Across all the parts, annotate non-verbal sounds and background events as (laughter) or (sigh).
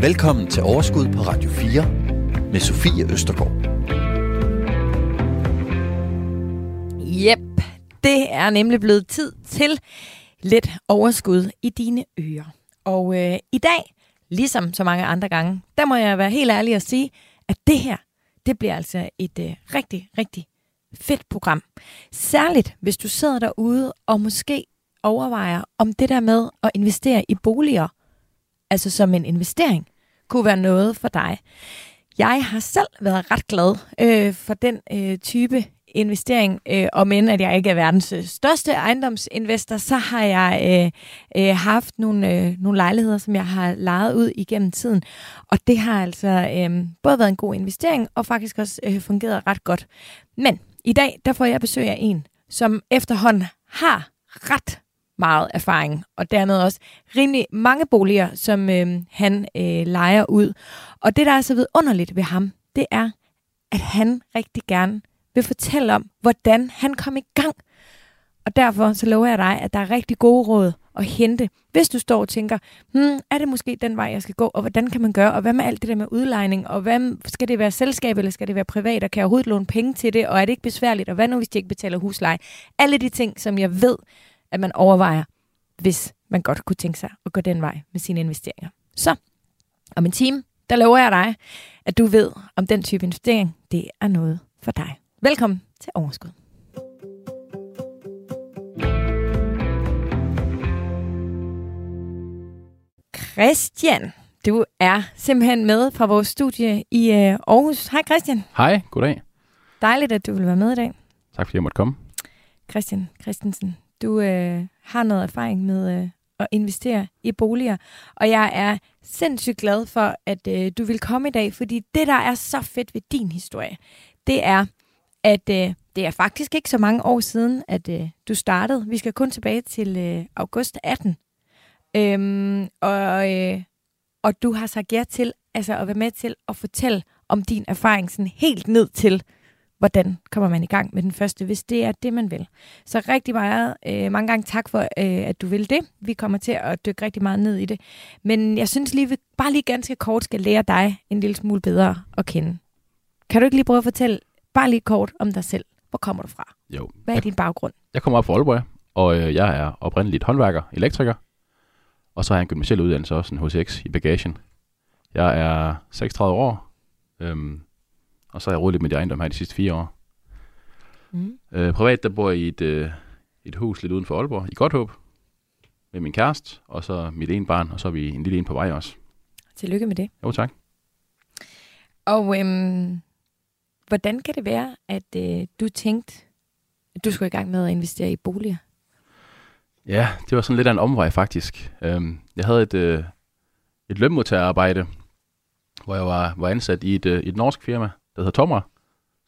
Velkommen til Overskud på Radio 4 med Sofie Østergaard. Jep, det er nemlig blevet tid til lidt overskud i dine ører. Og øh, i dag, ligesom så mange andre gange, der må jeg være helt ærlig og sige, at det her, det bliver altså et øh, rigtig, rigtig fedt program. Særligt, hvis du sidder derude og måske overvejer, om det der med at investere i boliger, altså som en investering, kunne være noget for dig. Jeg har selv været ret glad øh, for den øh, type investering, øh, og men at jeg ikke er verdens øh, største ejendomsinvestor, så har jeg øh, øh, haft nogle, øh, nogle lejligheder, som jeg har lejet ud igennem tiden. Og det har altså øh, både været en god investering, og faktisk også øh, fungeret ret godt. Men i dag, der får jeg besøg af en, som efterhånden har ret meget erfaring, og dermed også rimelig mange boliger, som øh, han øh, leger ud. Og det, der er så vidunderligt ved ham, det er, at han rigtig gerne vil fortælle om, hvordan han kom i gang. Og derfor så lover jeg dig, at der er rigtig gode råd at hente, hvis du står og tænker, hmm, er det måske den vej, jeg skal gå, og hvordan kan man gøre, og hvad med alt det der med udlejning, og hvad, skal det være selskab, eller skal det være privat, og kan jeg overhovedet låne penge til det, og er det ikke besværligt, og hvad nu, hvis de ikke betaler husleje? Alle de ting, som jeg ved, at man overvejer, hvis man godt kunne tænke sig at gå den vej med sine investeringer. Så om en time, der lover jeg dig, at du ved, om den type investering, det er noget for dig. Velkommen til Overskud. Christian, du er simpelthen med fra vores studie i øh, Aarhus. Hej Christian. Hej, goddag. Dejligt, at du vil være med i dag. Tak fordi jeg måtte komme. Christian Christensen, du øh, har noget erfaring med øh, at investere i boliger, og jeg er sindssygt glad for, at øh, du vil komme i dag, fordi det, der er så fedt ved din historie, det er, at øh, det er faktisk ikke så mange år siden, at øh, du startede. Vi skal kun tilbage til øh, august 18. Øhm, og, øh, og du har sagt ja til altså at være med til at fortælle om din erfaring sådan helt ned til, hvordan kommer man i gang med den første, hvis det er det, man vil. Så rigtig meget, øh, mange gange tak for, øh, at du vil det. Vi kommer til at dykke rigtig meget ned i det. Men jeg synes lige, vi bare lige ganske kort skal lære dig en lille smule bedre at kende. Kan du ikke lige prøve at fortælle bare lige kort om dig selv? Hvor kommer du fra? Jo. Hvad er jeg, din baggrund? Jeg kommer op fra Aalborg, og øh, jeg er oprindeligt håndværker, elektriker. Og så har jeg en gymnasiel uddannelse også, en HCX i bagagen. Jeg er 36 år, øhm, og så har jeg rodet lidt med de ejendom her de sidste fire år. Mm. Øh, privat, der bor jeg i et, øh, et hus lidt uden for Aalborg, i Godthåb, med min kæreste, og så mit ene barn, og så er vi en lille en på vej også. Tillykke med det. Jo, tak. Og øhm, hvordan kan det være, at øh, du tænkte, at du skulle i gang med at investere i boliger? Ja, det var sådan lidt af en omvej faktisk. Øhm, jeg havde et, øh, et lønmodtagerarbejde, hvor jeg var, var ansat i et, øh, et norsk firma, der hedder Tomra,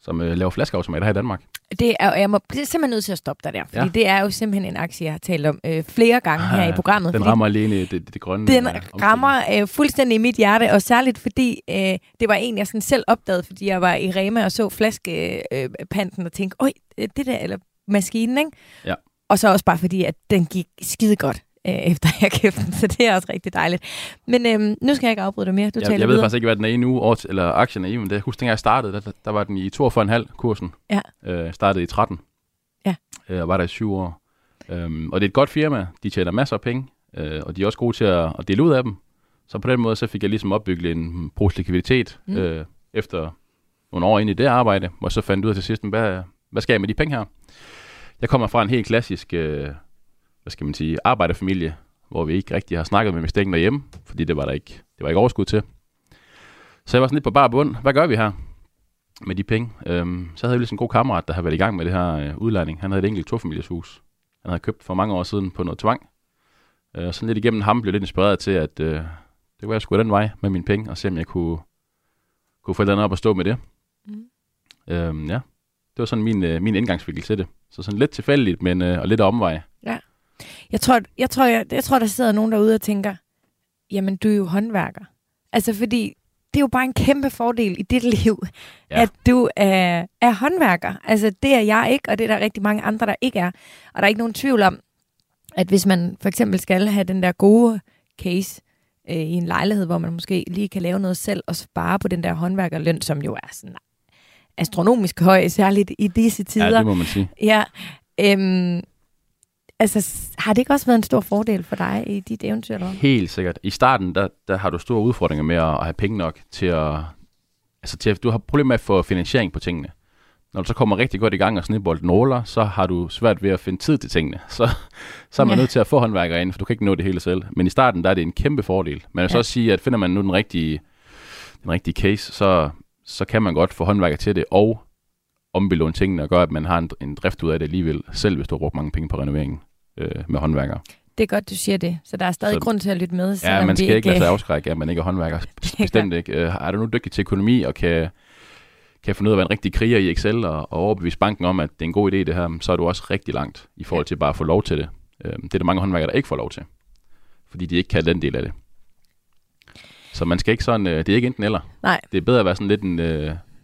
som øh, laver flaskeautomater her i Danmark. Det er, jeg må det er simpelthen nødt til at stoppe dig der, fordi ja. Det er jo simpelthen en aktie, jeg har talt om øh, flere gange her i programmet. Den rammer alene det, det, det grønne. den øh, rammer øh, fuldstændig i mit hjerte, og særligt fordi øh, det var en, jeg sådan selv opdagede, fordi jeg var i Rema og så flaskepanten øh, og tænkte, oj, det der, eller maskinen, ikke? Ja. Og så også bare fordi, at den gik skide godt, øh, (laughs) efter jeg købte den, så det er også rigtig dejligt. Men øh, nu skal jeg ikke afbryde dig mere, du Jeg, taler jeg ved videre. faktisk ikke, hvad den er i nu, eller aktien er i, men det, jeg husker, dengang jeg startede, der, der var den i 42,5 kursen. Ja. Øh, startede i 13. Ja. Øh, og var der i syv år. Øhm, og det er et godt firma. De tjener masser af penge, øh, og de er også gode til at, at dele ud af dem. Så på den måde, så fik jeg ligesom opbygget en pose likviditet Mm. øh, efter nogle år ind i det arbejde, hvor jeg så fandt ud af til sidst, hvad, hvad skal jeg med de penge her? Jeg kommer fra en helt klassisk, øh, hvad skal man sige, arbejderfamilie, hvor vi ikke rigtig har snakket med investeringen derhjemme, fordi det var der ikke, det var ikke overskud til. Så jeg var sådan lidt på bar bund. Hvad gør vi her med de penge? Øhm, så havde jeg ligesom en god kammerat, der havde været i gang med det her øh, udlejning. Han havde et enkelt tofamilieshus. Han havde købt for mange år siden på noget tvang. Øh, og sådan lidt igennem ham blev jeg lidt inspireret til, at øh, det var jeg skulle den vej med mine penge, og se om jeg kunne, kunne få et eller andet op at stå med det. Mm. Øhm, ja, det var sådan min, øh, min indgangsvinkel til det. Så sådan lidt tilfældigt, men øh, og lidt omvej. Jeg tror, jeg, tror, jeg, jeg tror, der sidder nogen derude og tænker, jamen, du er jo håndværker. Altså, fordi det er jo bare en kæmpe fordel i dit liv, ja. At du er, er håndværker. Altså, det er jeg ikke, og det er der rigtig mange andre, der ikke er. Og der er ikke nogen tvivl om, at hvis man for eksempel skal have den der gode case øh, i en lejlighed, hvor man måske lige kan lave noget selv og spare på den der håndværkerløn, som jo er sådan astronomisk høj, særligt i disse tider. Ja, det må man sige. Ja, øhm, altså, har det ikke også været en stor fordel for dig i dit eventyr? Eller? Helt sikkert. I starten, der, der har du store udfordringer med at, at have penge nok til at... Altså, til at, du har problemer med at få finansiering på tingene. Når du så kommer rigtig godt i gang og snibbolden roller, så har du svært ved at finde tid til tingene. (laughs) Så, så er man Ja. nødt til at få håndværkere ind, for du kan ikke nå det hele selv. Men i starten, der er det en kæmpe fordel. Man vil så Ja. også sige, at finder man nu den rigtige, den rigtige case, så, så kan man godt få håndværker til det, og ombelåne tingene og gøre, at man har en, en drift ud af det alligevel, selv hvis du har brugt mange penge på renoveringen øh, med håndværkere. Det er godt, du siger det. Så der er stadig Så- grund til at lytte med. Ja, man skal ikke lade sig afskrække, at man ikke er håndværker. (laughs) Er Bestemt ikke. Øh, Er du nu dygtig til økonomi og kan, kan finde ud af, hvad en rigtig kriger i Excel og, og overbevise banken om, at det er en god idé det her, så er du også rigtig langt i forhold til bare at få lov til det. Øh, Det er der mange håndværkere, der ikke får lov til, fordi de ikke kan den del af det. Så man skal ikke sådan, øh, det er ikke enten eller. Nej. Det er bedre at være sådan lidt en,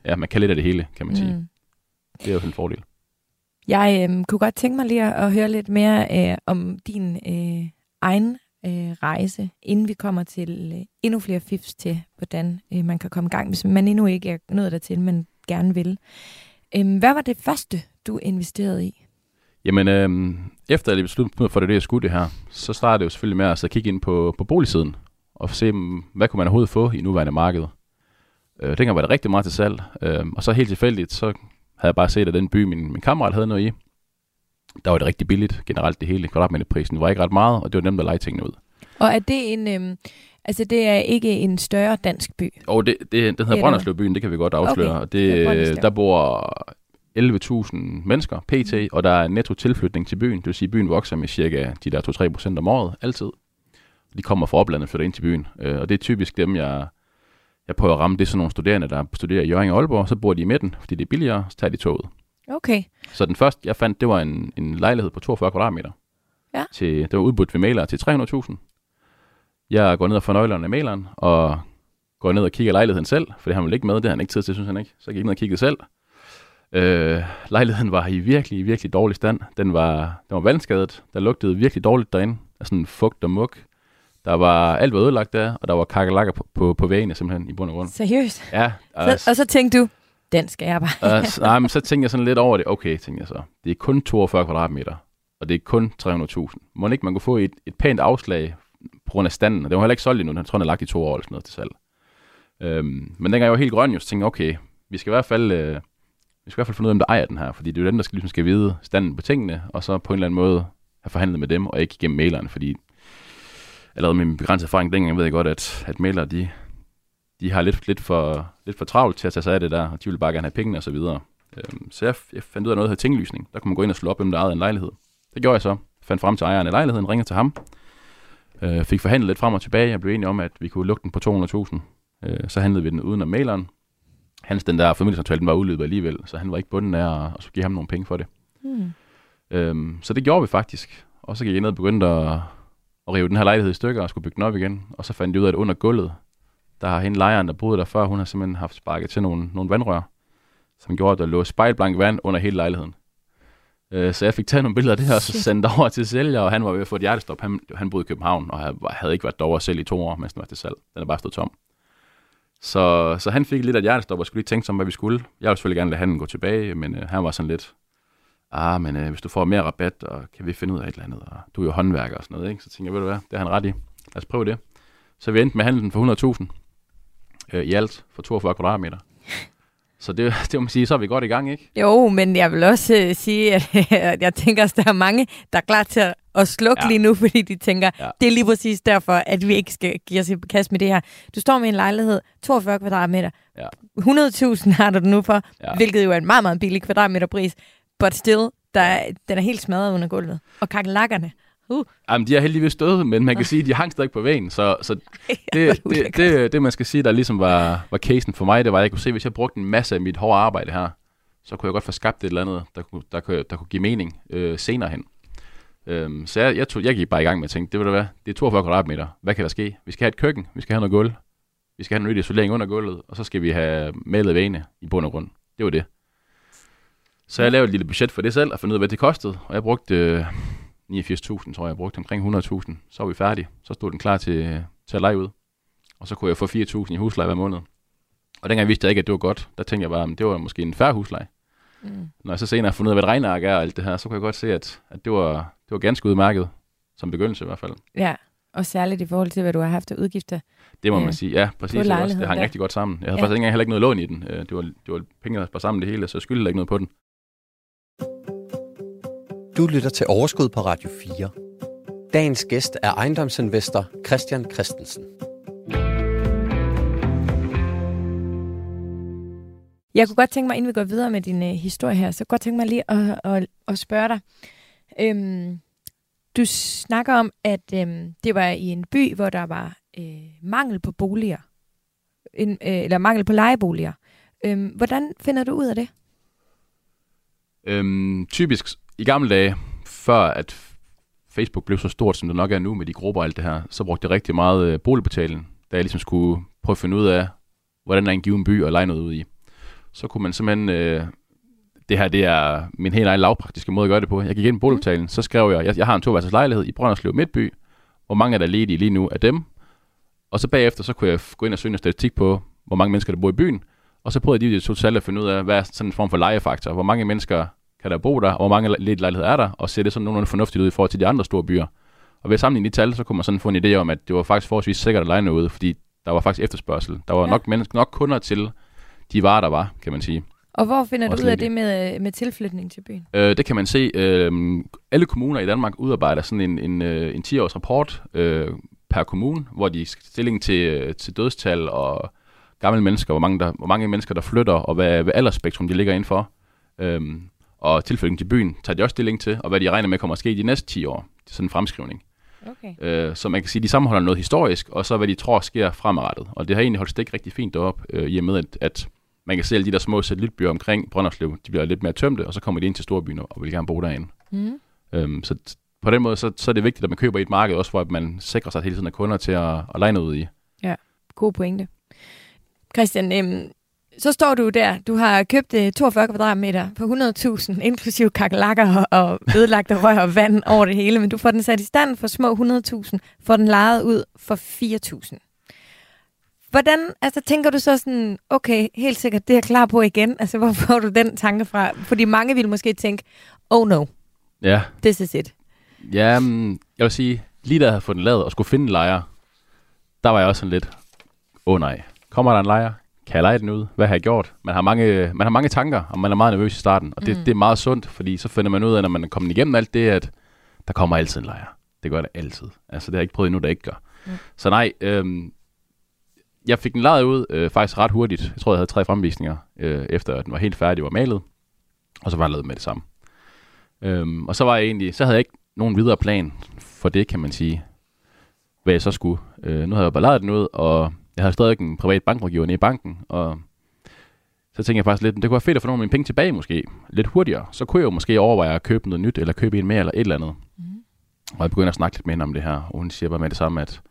ja, man kan lidt af det hele, kan man sige. Mm. Det er jo en fordel. Jeg øh, kunne godt tænke mig lige at, at høre lidt mere øh, om din øh, egen øh, rejse, inden vi kommer til øh, endnu flere fifs til, hvordan øh, man kan komme i gang, hvis man endnu ikke er nået dertil, men gerne vil. Øh, hvad var det første, du investerede i? Jamen, øh, efter jeg besluttede mig for det, det jeg skulle det her, så startede jeg jo selvfølgelig med at så kigge ind på, på boligsiden, og se, mm, hvad kunne man overhovedet få i nuværende marked. Øh, dengang var det rigtig meget til salg, øh, og så helt tilfældigt, så havde jeg bare set, at den by, min, min kammerat havde noget i, der var det rigtig billigt, generelt det hele. Kvadratmeterprisen var ikke ret meget, og det var nemt at lege tingene ud. Og er det en, øh, altså det er ikke en større dansk by? Og det, det, den hedder Brønderslevbyen, det kan vi godt afsløre. Okay, Og det, der bor 11.000 mennesker pt, og der er netto tilflytning til byen. Det vil sige, at byen vokser med cirka de der 2-3 procent om året, altid. De kommer fra oplandet og flytter ind til byen. Øh, Og det er typisk dem, jeg, jeg prøver at ramme. Det sådan nogle studerende, der studerer i Jørgen og Aalborg. Så bor de i midten, fordi det er billigere, så tager de toget. Okay. Så den første, jeg fandt, det var en, en lejlighed på 42 kvadratmeter. Ja. Til, det var udbudt ved maler til 300.000. Jeg går ned og får nøglerne af maleren, og går ned og kigger lejligheden selv, for det har han vel ikke med, det har han ikke tid til, synes han ikke. Så jeg gik ned og kiggede selv. Øh, lejligheden var i virkelig, virkelig dårlig stand. Den var, den var vandskadet. Der lugtede virkelig dårligt derinde. Af sådan fugt og muk. Der var alt var ødelagt der, og der var kakalakker på, på, på væggene simpelthen i bund og grund. Seriøst? Ja, og, Så, og så tænkte du, den skal jeg bare. og, (laughs) nej, men så tænkte jeg sådan lidt over det. Okay, tænkte jeg så. Det er kun 42 kvadratmeter, og det er kun 300.000. Må ikke man kunne få et, et pænt afslag på grund af standen? Og det var heller ikke solgt endnu. Den tror, den er lagt i to år eller sådan noget til salg. Øhm, men dengang jeg var helt grøn, jo, så tænkte jeg, okay, vi skal i hvert fald... Øh, vi skal i hvert fald finde ud af, om der ejer den her, fordi det er jo dem, der skal, ligesom skal vide standen på tingene, og så på en eller anden måde have forhandlet med dem, og ikke gennem mailerne, fordi allerede med min begrænsede erfaring dengang ved jeg godt, at, at mailere, de, de har lidt, lidt, for, lidt for travlt til at tage sig af det der, og de vil bare gerne have pengene og så videre. Øhm, så jeg, jeg fandt ud af noget, der hedder tinglysning. Der kunne man gå ind og slå op, hvem der ejede en lejlighed. Det gjorde jeg så. Fandt frem til ejeren af lejligheden, ringede til ham. Øh, fik forhandlet lidt frem og tilbage. Jeg blev enig om, at vi kunne lukke den på 200.000. Øh, så handlede vi den uden om maileren. Hans den der familiesamtale, den var udløbet alligevel, så han var ikke bunden af at, at skulle give ham nogle penge for det. Hmm. Øhm, så det gjorde vi faktisk. Og så gik jeg ned og begyndte at, at rive den her lejlighed i stykker og skulle bygge den op igen. Og så fandt jeg ud af, at under gulvet, der har hende lejeren, der boede der før, hun har simpelthen haft sparket til nogle, nogle vandrør, som gjorde, at der lå spejlblank vand under hele lejligheden. Øh, så jeg fik taget nogle billeder af det her, og så sendt det over til sælger, og han var ved at få et hjertestop. Han, han boede i København, og havde- havde ikke været derovre selv i to år, mens den var til salg. Den er bare stået tom. Så, så han fik lidt af et hjertestop, og skulle lige tænke sig om, hvad vi skulle. Jeg ville selvfølgelig gerne lade han gå tilbage, men øh, han var sådan lidt, ah, men øh, hvis du får mere rabat, og kan vi finde ud af et eller andet, og du er jo håndværker og sådan noget, ikke? så tænkte jeg, ved du hvad, det har han ret i. Lad os prøve det. Så vi endte med at handle den for 100.000 øh, i alt for 42 kvadratmeter. Så det, (laughs) det må man sige, så er vi godt i gang, ikke? Jo, men jeg vil også øh, sige, at, (laughs) at jeg tænker, at der er mange, der er klar til at, at slukke Ja. lige nu, (laughs) fordi de tænker, Ja. det er lige præcis derfor, at vi ikke skal give os i kast med det her. Du står med en lejlighed, 42 kvadratmeter. Ja. 100.000 har du nu for, ja. hvilket jo er en meget, meget billig kvadratmeterpris. But still, der er, den er helt smadret under gulvet. Og kakelakkerne. Uh. Jamen, de har heldigvis stået, men man kan sige, at de hang stadig på væggen, så, så (laughs) det, det, det, det, man skal sige, der ligesom var, var casen for mig, det var, at jeg kunne se, hvis jeg brugte en masse af mit hårde arbejde her, så kunne jeg godt få skabt et eller andet, der kunne, der kunne, der kunne give mening øh, senere hen. Øhm, så jeg, jeg, tog, jeg gik bare i gang med at tænke, det vil da være, det er 42 kvadratmeter, hvad kan der ske? Vi skal have et køkken, vi skal have noget gulv, vi skal have noget isolering under gulvet, og så skal vi have malet vægene i bund og grund. Det var det. Så jeg lavede et lille budget for det selv, og fandt ud af, hvad det kostede, og jeg brugte øh, 89.000, tror jeg, jeg brugte omkring 100.000. Så var vi færdige. Så stod den klar til, til at lege ud. Og så kunne jeg få 4.000 i husleje hver måned. Og dengang vidste jeg ikke, at det var godt. Der tænkte jeg bare, at det var måske en færre husleje. Mm. Når jeg så senere har fundet ud af, hvad et regnark er og alt det her, så kunne jeg godt se, at, at det, var, det var ganske udmærket. Som begyndelse i hvert fald. Ja, og særligt i forhold til, hvad du har haft af udgifter. Det må Ja. man sige. Ja, præcis. Det, også, det hang der. rigtig godt sammen. Jeg havde Ja. ja. faktisk ikke engang heller ikke noget lån i den. Øh, Det var, det var penge, der var sammen det hele, så jeg skyldte heller ikke noget på den. Du lytter til Overskud på Radio 4. Dagens gæst er ejendomsinvestor Christian Christensen. Jeg kunne godt tænke mig, inden vi går videre med din øh, historie her, så kunne godt tænke mig lige at, at, at spørge dig. Øhm, du snakker om, at øhm, det var i en by, hvor der var øh, mangel på boliger. En, øh, eller mangel på lejeboliger. Øhm, hvordan finder du ud af det? Øhm, typisk i gamle dage, før at Facebook blev så stort, som det nok er nu med de grupper og alt det her, så brugte jeg rigtig meget øh, boligbetalingen, da jeg ligesom skulle prøve at finde ud af, hvordan er en given by og lege noget ud i. Så kunne man simpelthen, øh, det her det er min helt egen lavpraktiske måde at gøre det på. Jeg gik ind på boligbetalingen, så skrev jeg, jeg, jeg har en toværelses lejlighed i Brønderslev Midtby, hvor mange er der ledige lige nu af dem, og så bagefter, så kunne jeg gå ind og søge en statistik på, hvor mange mennesker, der bor i byen, og så prøvede de to tal at finde ud af, hvad er sådan en form for lejefaktor. Hvor mange mennesker kan der bo der, og hvor mange ledige lejligheder er der, og se det sådan nogenlunde fornuftigt ud i forhold til de andre store byer. Og ved at sammenligne de tal, så kunne man sådan få en idé om, at det var faktisk forholdsvis sikkert at lege noget, fordi der var faktisk efterspørgsel. Der var Ja. nok, mennesker, nok kunder til de varer, der var, kan man sige. Og hvor finder du Også ud af lidt. det med, øh, med tilflytning til byen? Øh, det kan man se. Øh, alle kommuner i Danmark udarbejder sådan en, en, øh, en 10-års rapport øh, per kommune, hvor de skal stilling til, øh, til dødstal og gamle mennesker, hvor mange, der, hvor mange mennesker, der flytter, og hvad, hvad aldersspektrum de ligger indenfor. Øhm, og tilflytning til byen tager de også stilling til, og hvad de regner med kommer at ske i de næste 10 år. Det er sådan en fremskrivning. Okay. Øh, så man kan sige, at de sammenholder noget historisk, og så hvad de tror sker fremadrettet. Og det har egentlig holdt stik rigtig fint derop, øh, i og med, at, at man kan se alle de der små satellitbyer omkring Brønderslev, de bliver lidt mere tømte, og så kommer de ind til storbyen og vil gerne bo derinde. Mm. Øhm, så på den måde, så, så er det vigtigt, at man køber i et marked, også for at man sikrer sig hele tiden af kunder til at, at lege noget ud i. God pointe. Christian, øhm, så står du der. Du har købt øh, 42 kvadratmeter på 100.000, (laughs) inklusive kakelakker og, og ødelagte rør og vand over det hele, men du får den sat i stand for små 100.000, får den lejet ud for 4.000. Hvordan, altså tænker du så sådan, okay, helt sikkert, det er jeg klar på igen. Altså, hvor får du den tanke fra? Fordi mange vil måske tænke, oh no, Ja, this is it. ja mm, jeg vil sige, lige da jeg havde fået den lavet og skulle finde en lejer, der var jeg også sådan lidt, åh oh, nej, kommer der en lejer? Kan jeg lege den ud? Hvad har jeg gjort? Man har mange, man har mange tanker, og man er meget nervøs i starten. Og det, Mm. det er meget sundt, fordi så finder man ud af, når man er kommet igennem alt det, at der kommer altid en lejer. Det gør det altid. Altså, det har jeg ikke prøvet endnu, der ikke gør. Mm. Så nej, øhm, jeg fik den lejet ud øh, faktisk ret hurtigt. Jeg tror, jeg havde tre fremvisninger, øh, efter at den var helt færdig og malet. Og så var jeg lavet med det samme. Øhm, og så var jeg egentlig, så havde jeg ikke nogen videre plan for det, kan man sige, hvad jeg så skulle. Øh, nu havde jeg bare lejet den ud, og jeg havde stadig en privat bankrådgiver nede i banken, og så tænkte jeg faktisk lidt, det kunne være fedt at få nogle af mine penge tilbage måske, lidt hurtigere. Så kunne jeg jo måske overveje at købe noget nyt, eller købe en mere, eller et eller andet. Mm. Og jeg begynder at snakke lidt med hende om det her, og hun siger bare med det samme, at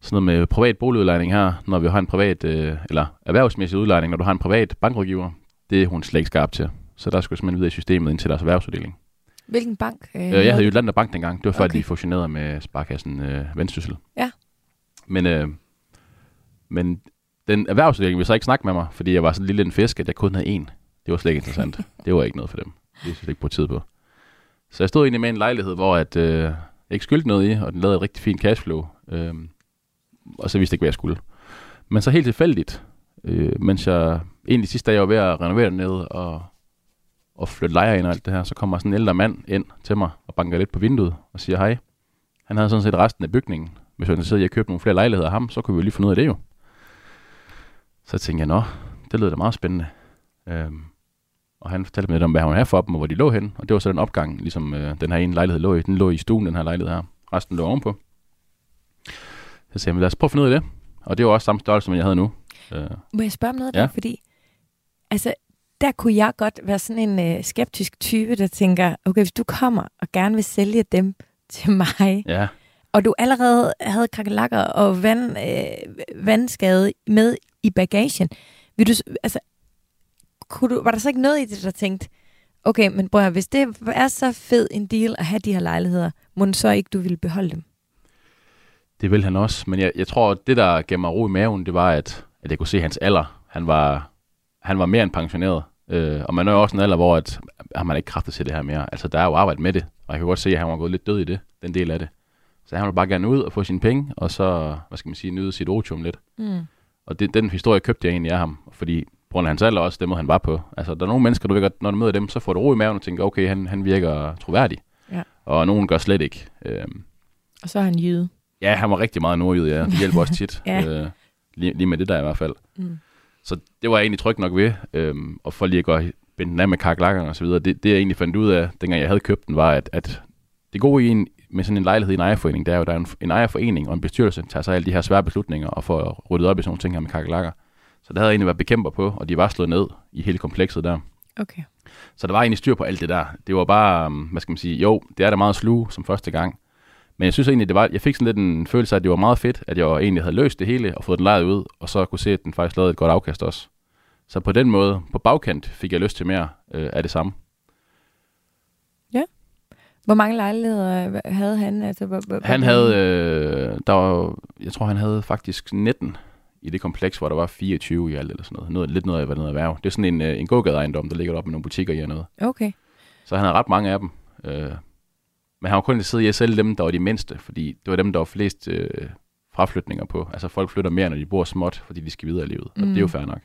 sådan noget med privat boligudlejning her, når vi har en privat, øh, eller erhvervsmæssig udlejning, når du har en privat bankrådgiver, det er hun slet ikke skarp til. Så der skulle simpelthen videre i systemet ind til deres erhvervsuddeling. Hvilken bank? Øh, Øh, jeg havde jo Lander Bank dengang. Det var før, Okay. okay. de fusionerede med Sparkassen øh, Vendsyssel. Ja. Men, øh, men den erhvervsuddeling ville så ikke snakke med mig, fordi jeg var sådan en lille en fisk, at jeg kun havde en. Det var slet ikke interessant. (laughs) det var ikke noget for dem. Det synes jeg ikke på tid på. Så jeg stod egentlig med en lejlighed, hvor at, øh, jeg ikke skyldte noget i, og den lavede et rigtig fint cashflow. Øh, og så vidste jeg ikke, hvad jeg skulle. Men så helt tilfældigt, øh, mens jeg egentlig sidste dag jeg var ved at renovere ned og, og flytte lejer ind og alt det her, så kommer sådan en ældre mand ind til mig og banker lidt på vinduet og siger hej. Han havde sådan set resten af bygningen. Hvis jeg interesseret i at købe nogle flere lejligheder af ham, så kunne vi jo lige finde ud af det jo. Så tænkte jeg, nå, det lyder da meget spændende. Øhm, og han fortalte mig lidt om, hvad han havde for dem, og hvor de lå henne. Og det var så den opgang, ligesom øh, den her ene lejlighed lå i. Den lå i stuen, den her lejlighed her. Resten lå ovenpå. Så sagde jeg, "Men lad os prøve at finde ud af det. Og det var også samme størrelse, som jeg havde nu. Øh, Må jeg spørge om noget Ja. der? Fordi, altså, der kunne jeg godt være sådan en øh, skeptisk type, der tænker, okay, hvis du kommer og gerne vil sælge dem til mig, ja, og du allerede havde kakelakker og vand, øh, vandskade med i bagagen, vil du, altså, kunne du, var der så ikke noget i det, der tænkte, Okay, men bror, hvis det er så fed en deal at have de her lejligheder, må så ikke du ville beholde dem? Det vil han også, men jeg, jeg tror, at det, der gav mig ro i maven, det var, at, at jeg kunne se hans alder. Han var, han var mere end pensioneret. Øh, og man er jo også en alder, hvor at, har man ikke kræfter til det her mere. Altså, der er jo arbejde med det, og jeg kan godt se, at han var gået lidt død i det, den del af det. Så han ville bare gerne ud og få sine penge, og så, hvad skal man sige, nyde sit otium lidt. Mm. Og det, den historie købte jeg egentlig af ham, fordi på grund af hans alder også, det måde han var på. Altså, der er nogle mennesker, du ved godt, når du møder dem, så får du ro i maven og tænker, okay, han, han virker troværdig. Ja. Og nogen gør slet ikke. Øhm, Og så er han jyde. ja, han var rigtig meget nordjyd, ja. Det hjælper også tit. (laughs) Ja. øh, lige, lige, med det der i hvert fald. Mm. Så det var jeg egentlig tryg nok ved. Øhm, og for lige at gå binde den af med kakelakkerne og så videre, det, det jeg egentlig fandt ud af, dengang jeg havde købt den, var, at, at det gode i en, med sådan en lejlighed i en ejerforening, det er jo, der er en, en ejerforening og en bestyrelse, der tager sig alle de her svære beslutninger og får ryddet op i sådan nogle ting her med kakelakker. Så det havde jeg egentlig været bekæmper på, og de var slået ned i hele komplekset der. Okay. Så der var egentlig styr på alt det der. Det var bare, um, hvad skal man sige, jo, det er da meget sluge som første gang. Men jeg synes egentlig, det var, jeg fik sådan lidt en følelse af, at det var meget fedt, at jeg egentlig havde løst det hele og fået den lejet ud, og så kunne se, at den faktisk lavede et godt afkast også. Så på den måde, på bagkant, fik jeg lyst til mere øh, af det samme. Hvor mange lejligheder havde han? Altså, hvor, hvor, Han havde, øh, der var, jeg tror han havde faktisk 19 i det kompleks, hvor der var 24 i alt eller sådan noget. noget lidt noget af, hvad noget erhverv. Det er sådan en, øh, en gågade-ejendom, der ligger op med nogle butikker i og noget. Okay. Så han havde ret mange af dem. Øh, men han var kun interesseret i at sælge dem, der var de mindste, fordi det var dem, der var flest øh, fraflytninger på. Altså folk flytter mere, når de bor småt, fordi de skal videre i livet. Og Mm. det er jo fair nok.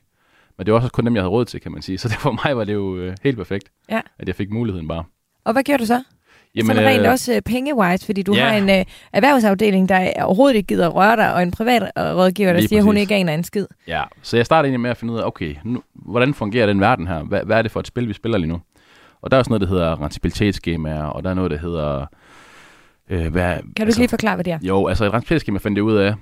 Men det var også kun dem, jeg havde råd til, kan man sige. (laughs) Så det for mig var det jo øh, helt perfekt, Ja. at jeg fik muligheden bare. Og hvad gjorde du så? Jamen, Sådan rent også uh, pengewise, fordi du ja. har en uh, erhvervsafdeling, der overhovedet ikke gider røre dig, og en privat uh, rådgiver, der Lige siger, at hun ikke aner en skid. Ja, så jeg startede egentlig med at finde ud af, okay, nu, hvordan fungerer den verden her? Hvad, hvad er det for et spil, vi spiller lige nu? Og der er også noget, der hedder rentabilitetsskemaer, og der er noget, der hedder... Øh, hvad, Kan du altså, lige forklare, hvad det er? Jo, altså et rentabilitetsskema fandt det ud af,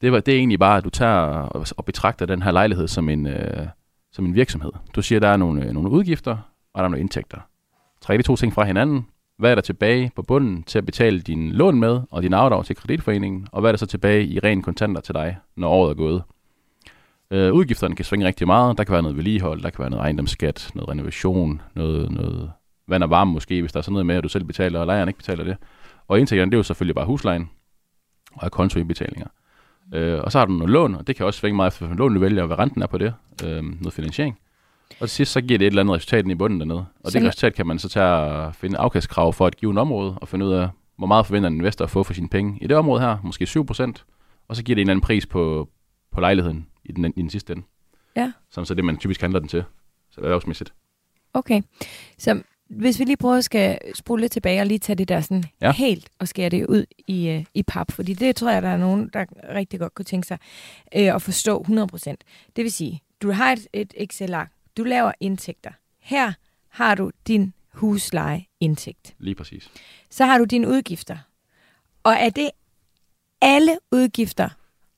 det, var, det er egentlig bare, at du tager og, og betragter den her lejlighed som en, øh, som en virksomhed. Du siger, at der er nogle, øh, nogle udgifter, og der er nogle indtægter. Træk de to ting fra hinanden. Hvad er der tilbage på bunden til at betale din lån med, og din afdrag til kreditforeningen, og hvad er der så tilbage i ren kontanter til dig, når året er gået? Øh, udgifterne kan svinge rigtig meget. Der kan være noget vedligehold, der kan være noget ejendomsskat, noget renovation, noget, noget vand og varme måske, hvis der er sådan noget med, at du selv betaler, og lejeren ikke betaler det. Og indtægterne, det er jo selvfølgelig bare huslejen og kontoindbetalinger. Øh, og så har du noget lån, og det kan også svinge meget efter, hvilken lån du vælger, og hvad renten er på det. Øh, noget finansiering. Og til sidst, så giver det et eller andet resultat i bunden dernede. Og Så- det resultat kan man så tage og finde afkastkrav for et givet område, og finde ud af, hvor meget forventer en investor at få for sine penge i det område her, måske 7%, og så giver det en eller anden pris på, på lejligheden i den, i den sidste ende. Ja. Som så det, man typisk handler den til, så erhvervsmæssigt. Okay. Så hvis vi lige prøver at skal spole lidt tilbage og lige tage det der sådan ja. Helt og skære det ud i, uh, i pap, fordi det tror jeg, der er nogen, der rigtig godt kunne tænke sig uh, at forstå 100%. Det vil sige, du har et, et Excel-ark, du laver indtægter. Her har du din huslejeindtægt. Lige præcis. Så har du dine udgifter. Og er det alle udgifter,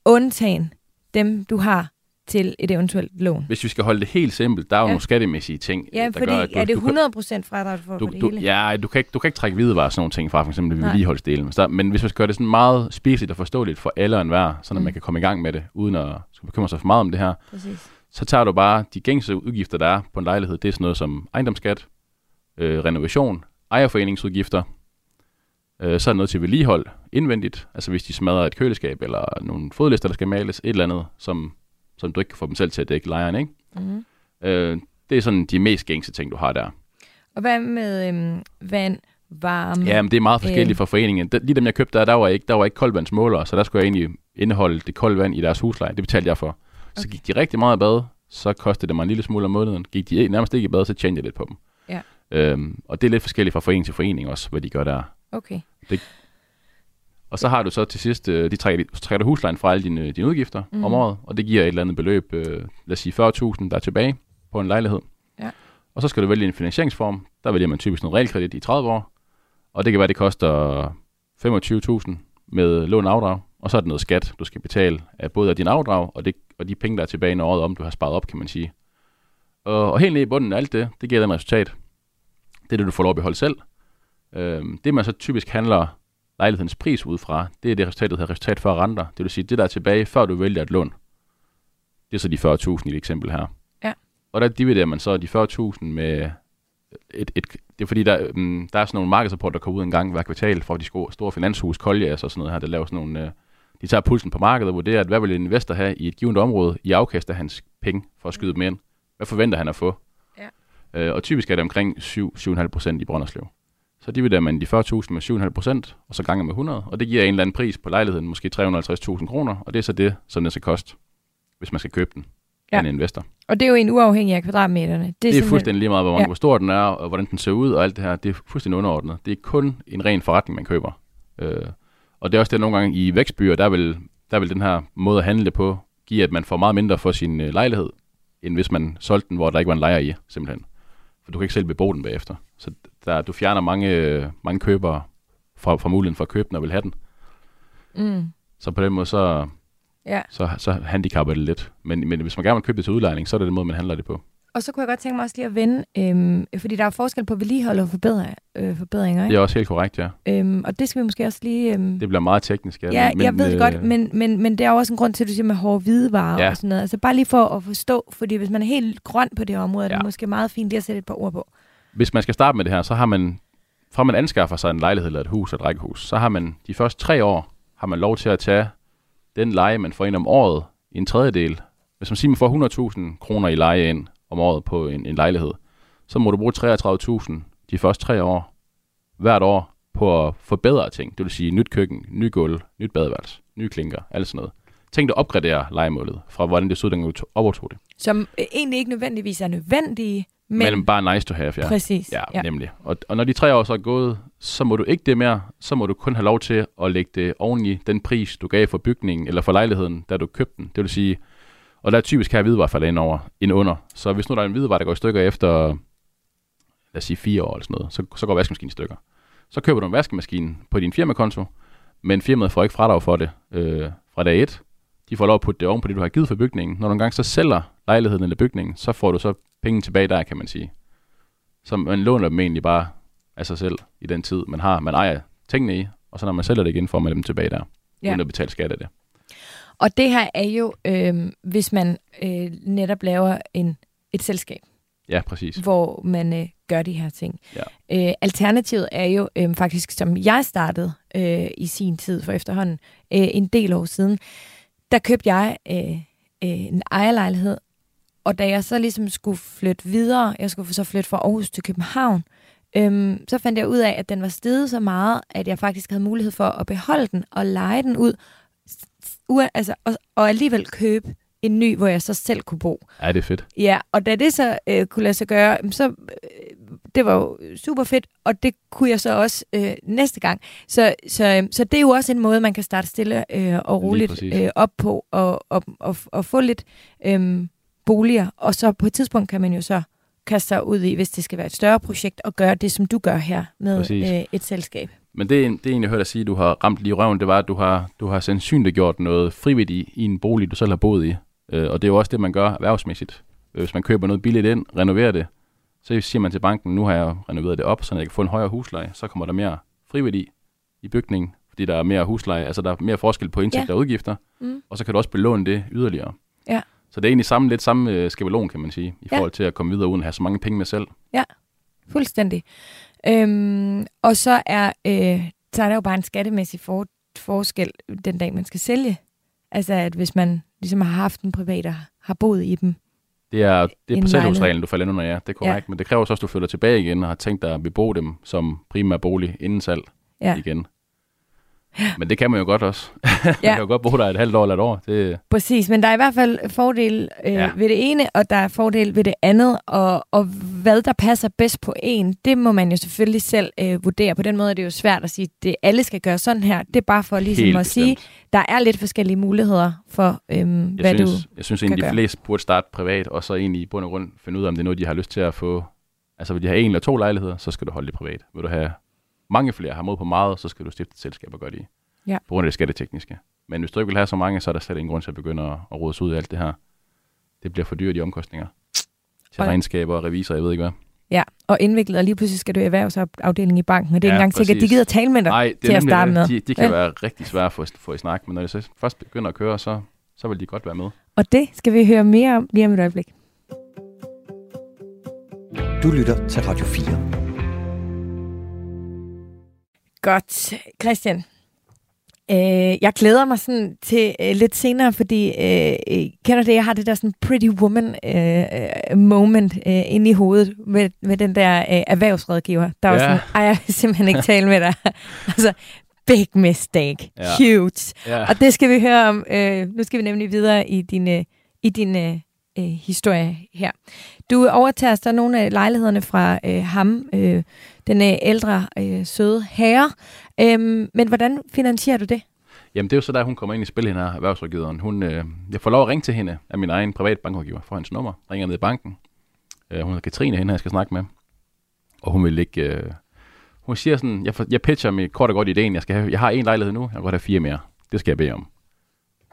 undtagen dem, du har til et eventuelt lån? Hvis vi skal holde det helt simpelt, der er jo Ja. nogle skattemæssige ting, Ja, der fordi gør, at du, er det du, kan- 100% fradrag for, du, for det du, hele? ja, du kan, ikke, du kan ikke trække hvidevarer og sådan nogle ting fra, for eksempel vedligeholdsdelen. Der- Men hvis man skal gøre det sådan meget spiseligt og forståeligt for alle og enhver, så Mm. man kan komme i gang med det, uden at skulle bekymre sig for meget om det her, Præcis. Så tager du bare de gængse udgifter, der er på en lejlighed. Det er sådan noget som ejendomsskat, øh, renovation, ejerforeningsudgifter, øh, så er der noget til vedligehold indvendigt, altså hvis de smadrer et køleskab, eller nogle fodlister, der skal males, et eller andet, som, som du ikke kan få dem selv til at dække lejeren, ikke? Mm-hmm. Øh, det er sådan de mest gængse ting, du har der. Og hvad med øhm, vand, varme? Ja, men det er meget forskelligt Øh. fra foreningen. De, lige dem, jeg købte der, der var ikke, der var ikke koldvandsmålere, så der skulle jeg egentlig indeholde det kolde vand i deres husleje. Det betalte jeg for. Så Okay. gik de rigtig meget i bad, så kostede det mig en lille smule om måneden. Gik de nærmest ikke i bad, så tjente jeg lidt på dem. Ja. Øhm, og det er lidt forskelligt fra forening til forening også, hvad de gør der. Okay. Og så har du så til sidst, øh, de trækker, så trækker huslejen fra alle dine, dine udgifter Mhm. mm. om året, og det giver et eller andet beløb, øh, lad os sige 40.000, der er tilbage på en lejlighed. Ja. Og så skal du vælge en finansieringsform. Der vælger man typisk noget realkredit i 30 år, og det kan være, det koster 25.000 med lån og afdrag, og så er det noget skat, du skal betale af både af din afdrag og, det, og de penge, der er tilbage, når året om, du har sparet op, kan man sige. Og, og helt ned i bunden af alt det, det giver den resultat. Det er det, du får lov at beholde selv. Øhm, det, man så typisk handler lejlighedens pris ud fra, det er det resultat, der hedder resultat før renter. Det vil sige, det der er tilbage, før du vælger et lån. Det er så de 40.000 i det eksempel her. Ja. Og der dividerer man så de 40.000 med et, et, det er fordi, der, um, der er sådan nogle markedsrapporter, der kommer ud en gang hver kvartal fra de store, store finanshus, Colliers og sådan noget her, der laver sådan nogle, uh, de tager pulsen på markedet og vurderer, at hvad vil en investor have i et givet område i afkast af hans penge for at skyde dem ind? Hvad forventer han at få? Ja. Uh, og typisk er det omkring 7-7,5 procent i Brønderslev. Så dividerer man de 40.000 med 7,5 procent, og så ganger med 100, og det giver en eller anden pris på lejligheden, måske 350.000 kroner, og det er så det, som det skal koste, hvis man skal købe den ja. En investor. Og det er jo en uafhængig af kvadratmeterne. Det Det er simpelthen- fuldstændig lige meget, hvor, Ja. hvor stor den er, og hvordan den ser ud, og alt det her. Det er fuldstændig underordnet. Det er kun en ren forretning, man køber. Øh, og det er også det, nogle gange i vækstbyer, der vil, der vil den her måde at handle det på, give, at man får meget mindre for sin øh, lejlighed, end hvis man solgte den, hvor der ikke var en lejer i, simpelthen. For du kan ikke selv bebo den bagefter. Så der, du fjerner mange, øh, mange købere fra, fra muligheden for at købe den og vil have den. Mm. Så på den måde, så, Ja. så, så handicapper det lidt. Men, men hvis man gerne vil købe det til udlejning, så er det den måde, man handler det på. Og så kunne jeg godt tænke mig også lige at vende, øhm, fordi der er forskel på vedligehold og forbedring, øh, forbedringer, Det ikke? er også helt korrekt, ja. Øhm, og det skal vi måske også lige... Øhm, Det bliver meget teknisk. ja, ja men, jeg ved det øh, godt, men, men, men det er jo også en grund til, at du siger med hårde hvidevarer Ja. og sådan noget. Altså bare lige for at forstå, fordi hvis man er helt grøn på det område, er det Ja. måske meget fint lige at sætte et par ord på. hvis man skal starte med det her, så har man, fra man anskaffer sig en lejlighed eller et hus eller et rækkehus, så har man de første tre år, har man lov til at tage den leje, man får ind om året, i en tredjedel. Hvis man siger, man får 100.000 kroner i leje ind om året på en, en lejlighed, så må du bruge 33.000 de første tre år, hvert år, på at forbedre ting. Det vil sige nyt køkken, ny gulv, nyt badeværelse, nye klinker, alt sådan noget. Tænk dig at opgradere lejemålet fra hvordan det så ud, dengang du overtog det. Som øh, egentlig ikke nødvendigvis er nødvendige, men, Men bare nice to have, ja. præcis. Ja, ja, nemlig. Og, og når de tre år så er gået, så må du ikke det mere. Så må du kun have lov til at lægge det oven i den pris, du gav for bygningen eller for lejligheden, da du købte den. Det vil sige, og der er typisk her hvidevare falder ind over, ind under. Så hvis nu der er en hvidevare, der går i stykker efter, lad os sige fire år eller sådan noget, så, så går vaskemaskinen i stykker. Så køber du en vaskemaskine på din firmakonto, men firmaet får ikke fradrag for det øh, fra dag 1. De får lov at putte det oven på det, du har givet for bygningen. Når du engang så sælger lejligheden eller bygningen, så får du så penge tilbage der, kan man sige. Så man låner dem egentlig bare af sig selv i den tid, man har. Man ejer tingene i, og så når man sælger det igen, får man dem tilbage der, ja. uden at betale skat af det. Og det her er jo, øh, hvis man øh, netop laver en, et selskab, Ja, præcis. hvor man øh, gør de her ting. Ja. Øh, alternativet er jo øh, faktisk, som jeg startede øh, i sin tid for efterhånden, øh, en del år siden, der købte jeg øh, øh, en ejerlejlighed, og da jeg så ligesom skulle flytte videre, jeg skulle så flytte fra Aarhus til København, øhm, så fandt jeg ud af, at den var steget så meget, at jeg faktisk havde mulighed for at beholde den og lege den ud, ua- altså, og, og alligevel købe en ny, hvor jeg så selv kunne bo. Ja, det er fedt. Ja, og da det så øh, kunne lade sig gøre, så øh, det var jo super fedt, og det kunne jeg så også øh, næste gang. Så, så, øh, så det er jo også en måde, man kan starte stille øh, og roligt øh, op på, og, og, og, og få lidt øh, boliger, og så på et tidspunkt kan man jo så kaste sig ud i, hvis det skal være et større projekt, og gøre det, som du gør her med Præcis. øh, et selskab. Men det, det er egentlig, hørte dig sige, at du har ramt lige i røven, det var, at du har, du har sandsynligt gjort noget frivilligt i, i en bolig, du selv har boet i. Øh, og det er jo også det, man gør erhvervsmæssigt. Øh, Hvis man køber noget billigt ind, renoverer det, så siger man til banken, nu har jeg renoveret det op, så jeg kan få en højere husleje, så kommer der mere frivilligt i bygningen, fordi der er mere husleje, altså der er mere forskel på indtægter Ja. og udgifter, Mm. og så kan du også belåne det yderligere. Ja. Så det er egentlig samme, lidt samme øh, skabelon, kan man sige, i Ja. forhold til at komme videre uden at have så mange penge med selv. Fuldstændig. Øhm, og så er, øh, så er der jo bare en skattemæssig for, forskel den dag, man skal sælge. Altså, at hvis man ligesom har haft en privat og har boet i dem. Det er, det er En parcelhusreglen, du falder ind under, ja. Det er korrekt. Ja. Ja. Men det kræver så også, at du flytter tilbage igen og har tænkt dig at bebo dem som primær bolig inden salg Ja, igen. Men det kan man jo godt også. (laughs) man Ja. kan jo godt bo der et halvt år eller et år. Det, præcis. Men der er i hvert fald fordel øh, ja. Ved det ene, og der er fordel ved det andet. Og, og hvad der passer bedst på en, det må man jo selvfølgelig selv øh, vurdere. På den måde er det jo svært at sige, at det, alle skal gøre sådan her. Det er bare for ligesom Helt at sige, der er lidt forskellige muligheder for, øhm, jeg, hvad synes, du... jeg synes egentlig, de fleste burde starte privat, og så egentlig i bund og grund finde ud af, om det er noget, de har lyst til at få. Altså, vil de have en eller to lejligheder, så skal du holde det privat. Vil du have mange flere, har mod på meget, så skal du stifte et selskab og gøre det i. Ja. På grund af det skattetekniske. Men hvis du ikke vil have så mange, så er der slet ingen grund til at begynde at, at rode sig ud af alt det her. Det bliver for dyrt i omkostninger. Til Og- regnskaber og revisor, jeg ved ikke hvad. Ja, og indviklet, og lige pludselig skal du i erhvervsafdelingen i banken, og det er Ja, ikke engang sikkert, at de gider tale med dig. Nej, det til at starte det. med. De, de kan Vel? være rigtig svære at få, få i snak, men når de så først begynder at køre, så, så vil de godt være med. Og det skal vi høre mere om lige om et øjeblik. Du lytter til Radio 4. Godt. Christian, øh, jeg glæder mig sådan til øh, lidt senere, fordi øh, øh, kender det, jeg har det der sådan pretty woman øh, øh, moment øh, inde i hovedet med, med den der øh, erhvervsrådgiver, der var Ja. sådan, ej, jeg vil simpelthen ikke tale med dig. (laughs) altså, big mistake. Ja. Huge. Ja. Og det skal vi høre om. Øh, nu skal vi nemlig videre i din, øh, i din øh, øh, historie her. Du overtager så nogle af lejlighederne fra øh, ham, øh, den øh, ældre, øh, søde herre. Øhm, men hvordan finansierer du det? Jamen, det er jo så der, hun kommer ind i spil, hende her, erhvervsrådgiveren. Hun, øh, jeg får lov at ringe til hende af min egen privat bankrådgiver for hendes nummer. Ringer ned i banken. Øh, hun hedder Katrine, hende her, jeg skal snakke med. Og hun vil ikke... Øh, hun siger sådan, jeg, for, jeg pitcher med kort og godt ideen, jeg, skal have, jeg har en lejlighed nu, jeg kan godt have fire mere. Det skal jeg bede om.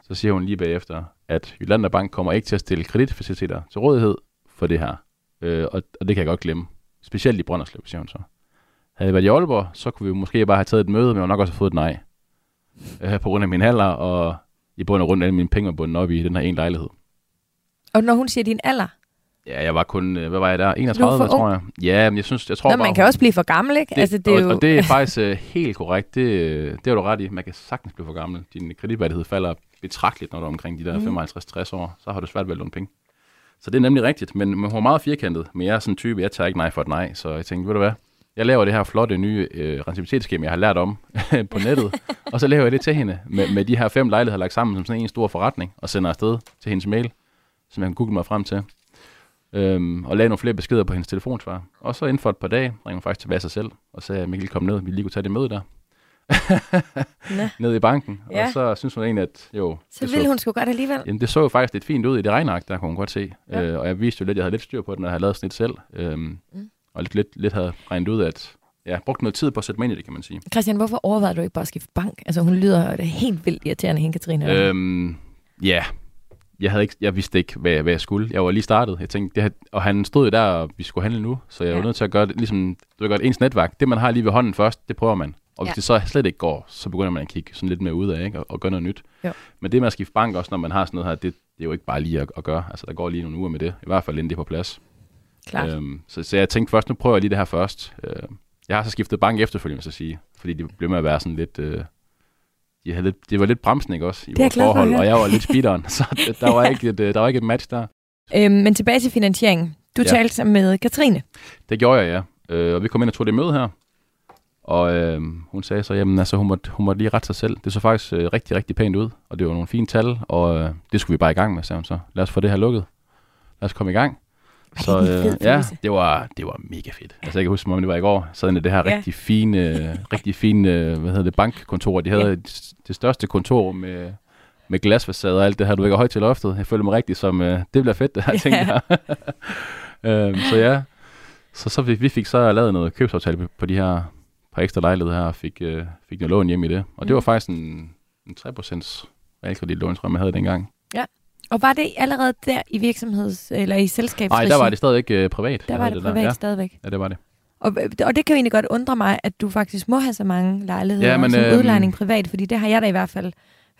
Så siger hun lige bagefter, at Jylanda Bank kommer ikke til at stille kreditfaciliteter til rådighed for det her. Øh, og, og det kan jeg godt glemme. Specielt i Brønderslev, siger hun så. Havde jeg været i Aalborg, så kunne vi måske bare have taget et møde, men jeg nok også have fået et nej. Øh, på grund af min alder, og i bund og grund alle mine penge bundet op i den her en lejlighed. Og når hun siger din alder, Ja, jeg var kun, øh, hvad var jeg der? 31, for tror jeg. Ja, men jeg synes, jeg tror Nå, bare... man kan også blive for gammel, ikke? det, altså, det er og, jo... og det er faktisk uh, helt korrekt. Det, det har du ret i. Man kan sagtens blive for gammel. Din kreditværdighed falder betragteligt, når du er omkring de der Mhm. 55-60 år. Så har du svært ved at låne penge. Så det er nemlig rigtigt. Men, hun er meget firkantet. Men jeg er sådan en type, jeg tager ikke nej for et nej. Så jeg tænkte, ved du hvad? Jeg laver det her flotte nye øh, rentabilitetsskema, jeg har lært om (laughs) på nettet. og så laver jeg det til hende med, med de her fem lejligheder lagt sammen som sådan en stor forretning. Og sender afsted til hendes mail, som jeg kan google mig frem til. Øhm, og lagde nogle flere beskeder på hendes telefonsvar. Og så inden for et par dage ringer hun faktisk tilbage sig selv, og sagde, at Mikkel kom ned, vi lige kunne tage det møde der. (laughs) Ned i banken. Ja. Og så synes hun egentlig, at jo, Så det vil så, hun sgu godt alligevel. jamen, det så jo faktisk lidt fint ud i det regnark, der kunne hun godt se. Ja. Øh, og jeg viste jo lidt, at jeg havde lidt styr på det, når jeg havde lavet snit selv. Øhm, Mm. Og lidt, lidt, lidt havde regnet ud, at ja, brugte noget tid på at sætte mig ind i det, kan man sige. Christian, hvorfor overvejede du ikke bare at skifte bank? Altså, hun lyder helt vildt irriterende, hende Katrine. Øhm, ja, jeg, havde ikke, jeg vidste ikke, hvad, hvad jeg skulle. Jeg var lige startet. Jeg tænkte, det her, og han stod jo der, og vi skulle handle nu, så jeg Ja. var nødt til at gøre det, ligesom, du ved godt, ens netværk. Det, man har lige ved hånden først, det prøver man. Og hvis Ja. det så slet ikke går, så begynder man at kigge sådan lidt mere ud af, ikke? Og, og gøre noget nyt. Jo. Men det med at skifte bank også, når man har sådan noget her, det, det er jo ikke bare lige at, at gøre. Altså, der går lige nogle uger med det. I hvert fald inden det er på plads. Klart. Øhm, så, så jeg tænkte først, nu prøver jeg lige det her først. Øh, jeg har så skiftet bank efterfølgende, så sige. Fordi det blev med at være sådan lidt... Øh, de havde lidt, det var lidt bremsen, ikke også, i Det vores for forhold, og jeg var lidt speederen, (laughs) så der var, ikke et, øh, der var ikke et match der. Øhm, men tilbage til finansieringen. Du Ja. talte med Katrine. Det gjorde jeg, ja. Øh, og vi kom ind og tog det møde her, og øh, hun sagde så, jamen altså, hun måtte, hun måtte lige rette sig selv. Det så faktisk øh, rigtig, rigtig pænt ud, og det var nogle fine tal, og øh, det skulle vi bare i gang med, sagde hun så. Lad os få det her lukket. Lad os komme i gang. Så det øh, ja, det var, det var mega fedt. Altså, jeg kan huske, om det var i går, så det her Ja. rigtig fine, øh, rigtig fine øh, hvad hedder det, bankkontor. De havde Ja. ja. det største kontor med, med glasfacade og alt det her, du ikke højt til loftet. Jeg følte mig rigtig som, øh, det bliver fedt, det her, (laughs) Ja. tænkte jeg. øhm, så ja, så, så vi, vi fik så lavet noget købsaftale på, på de her par ekstra lejligheder her, og fik, øh, fik noget lån hjem i det. Og det Mm. var faktisk en, en 3% realkreditlån, tror jeg, man havde dengang. Og var det allerede der i virksomheds- eller i selskabsregi? Nej, der var det stadig ikke øh, privat. Der var det der. privat Ja, stadigvæk. ja, det var det. Og, og det kan jo egentlig godt undre mig, at du faktisk må have så mange lejligheder Ja, men, som øhm, udlejning privat, fordi det har jeg da i hvert fald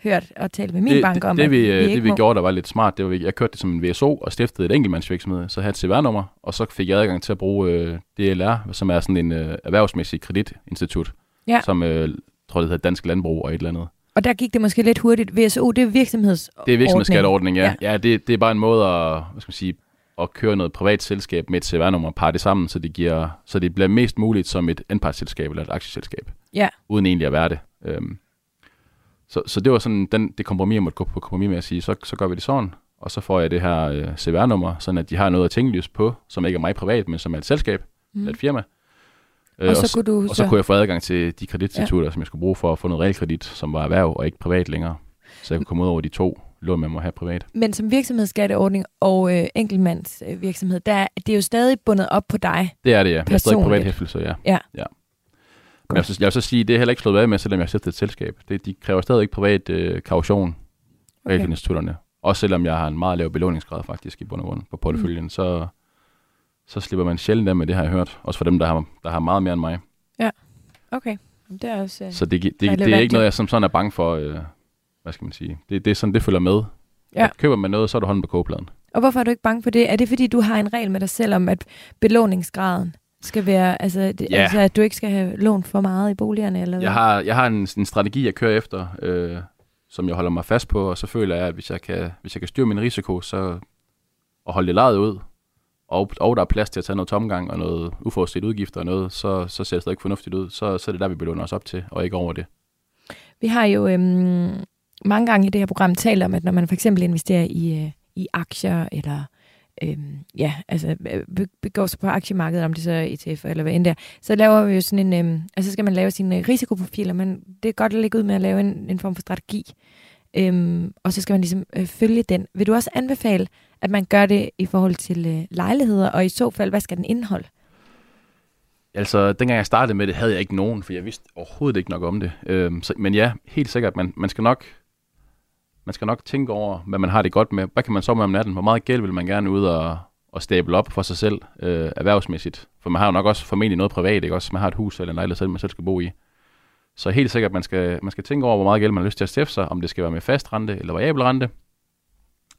hørt og talt med min det, bank om, det, at vi, vi øh, det vi må. gjorde, der var lidt smart, det var, jeg kørte det som en VSO og stiftede et enkeltmandsvirksomhed, så havde et CVR-nummer, og så fik jeg adgang til at bruge øh, DLR, som er sådan en øh, erhvervsmæssig kreditinstitut, Ja. som øh, tror det hedder Dansk Landbrug og et eller andet. Og der gik det måske lidt hurtigt. VSO, det er virksomheds Det er virksomhedsskatteordning, ja. Ja. Ja, det, det er bare en måde at, hvad skal man sige, at køre noget privat selskab med et CVR-nummer og parre det sammen, så det, giver, så det bliver mest muligt som et anpartsselskab eller et aktieselskab, Ja. uden egentlig at være det. Øhm, så, så det var sådan den, det kompromis, jeg måtte gå på kompromis med at sige, så, så gør vi det sådan, og så får jeg det her øh, CVR-nummer, sådan at de har noget at tænke lys på, som ikke er mig privat, men som er et selskab, mm. et firma. Øh, Og så kunne du og så kunne jeg få adgang til de kreditinstitutter, ja. som jeg skulle bruge for at få noget realkredit, som var erhverv og ikke privat længere. Så jeg kunne komme ud over de to lån, man må have privat. Men som virksomhedsskatteordning og øh, enkeltmands øh, der, det er jo stadig bundet op på dig. Det er det, ja. Jeg har stadig Personligt. privat hæftelse, ja. Ja. ja. Men jeg vil, så, jeg vil så sige, det er heller ikke slået af med, selvom jeg har stiftet et selskab. Det, de kræver stadig ikke privat øh, kaution, Okay. realkreditinstitutterne. Også selvom jeg har en meget lav belåningsgrad faktisk i bund og grund på porteføljen, mm. så, så slipper man sjældent af med det, har jeg hørt. Også for dem, der har, der har meget mere end mig. Okay, Jamen, det er også... Øh, Så det, det, det, det er ikke ja. noget, jeg som sådan er bange for, øh, hvad skal man sige. Det, det er sådan, det følger med. Ja. At køber man noget, så er du hånden på kogepladen. Og hvorfor er du ikke bange for det? Er det fordi, du har en regel med dig selv om, at belåningsgraden skal være, altså, det, Ja. altså at du ikke skal have lånt for meget i boligerne? Eller hvad? Jeg har, jeg har en, en strategi, jeg kører efter, øh, som jeg holder mig fast på, og så føler jeg, at hvis jeg kan, hvis jeg kan styre min risiko, så og holde det lejet ud, og, og der er plads til at tage noget tomgang og noget uforudset udgifter og noget, så, så ser det stadig fornuftigt ud. Så, så er det der, vi belønner os op til, og ikke over det. Vi har jo øhm, mange gange i det her program talt om, at når man for eksempel investerer i, øh, i aktier, eller øhm, ja, altså øh, begår sig på aktiemarkedet, om det så er ETF eller hvad end der, så laver vi jo sådan en, øhm, altså skal man lave sine øh, risikoprofiler, men det er godt at lægge ud med at lave en, en form for strategi. Øhm, og så skal man ligesom øh, følge den. Vil du også anbefale, at man gør det i forhold til øh, lejligheder, og i så fald, hvad skal den indeholde? Altså, dengang jeg startede med det, havde jeg ikke nogen, for jeg vidste overhovedet ikke nok om det. Øhm, så, men ja, helt sikkert, man, man skal nok man skal nok tænke over, hvad man har det godt med. Hvad kan man så med om natten? Hvor meget gæld vil man gerne ud og, og stable op for sig selv øh, erhvervsmæssigt? For man har jo nok også formentlig noget privat, ikke også? Man har et hus eller en lejlighed selv, man selv skal bo i. Så helt sikkert, man skal, man skal tænke over, hvor meget gæld man har lyst til at stifte sig, om det skal være med fast rente eller variabel rente.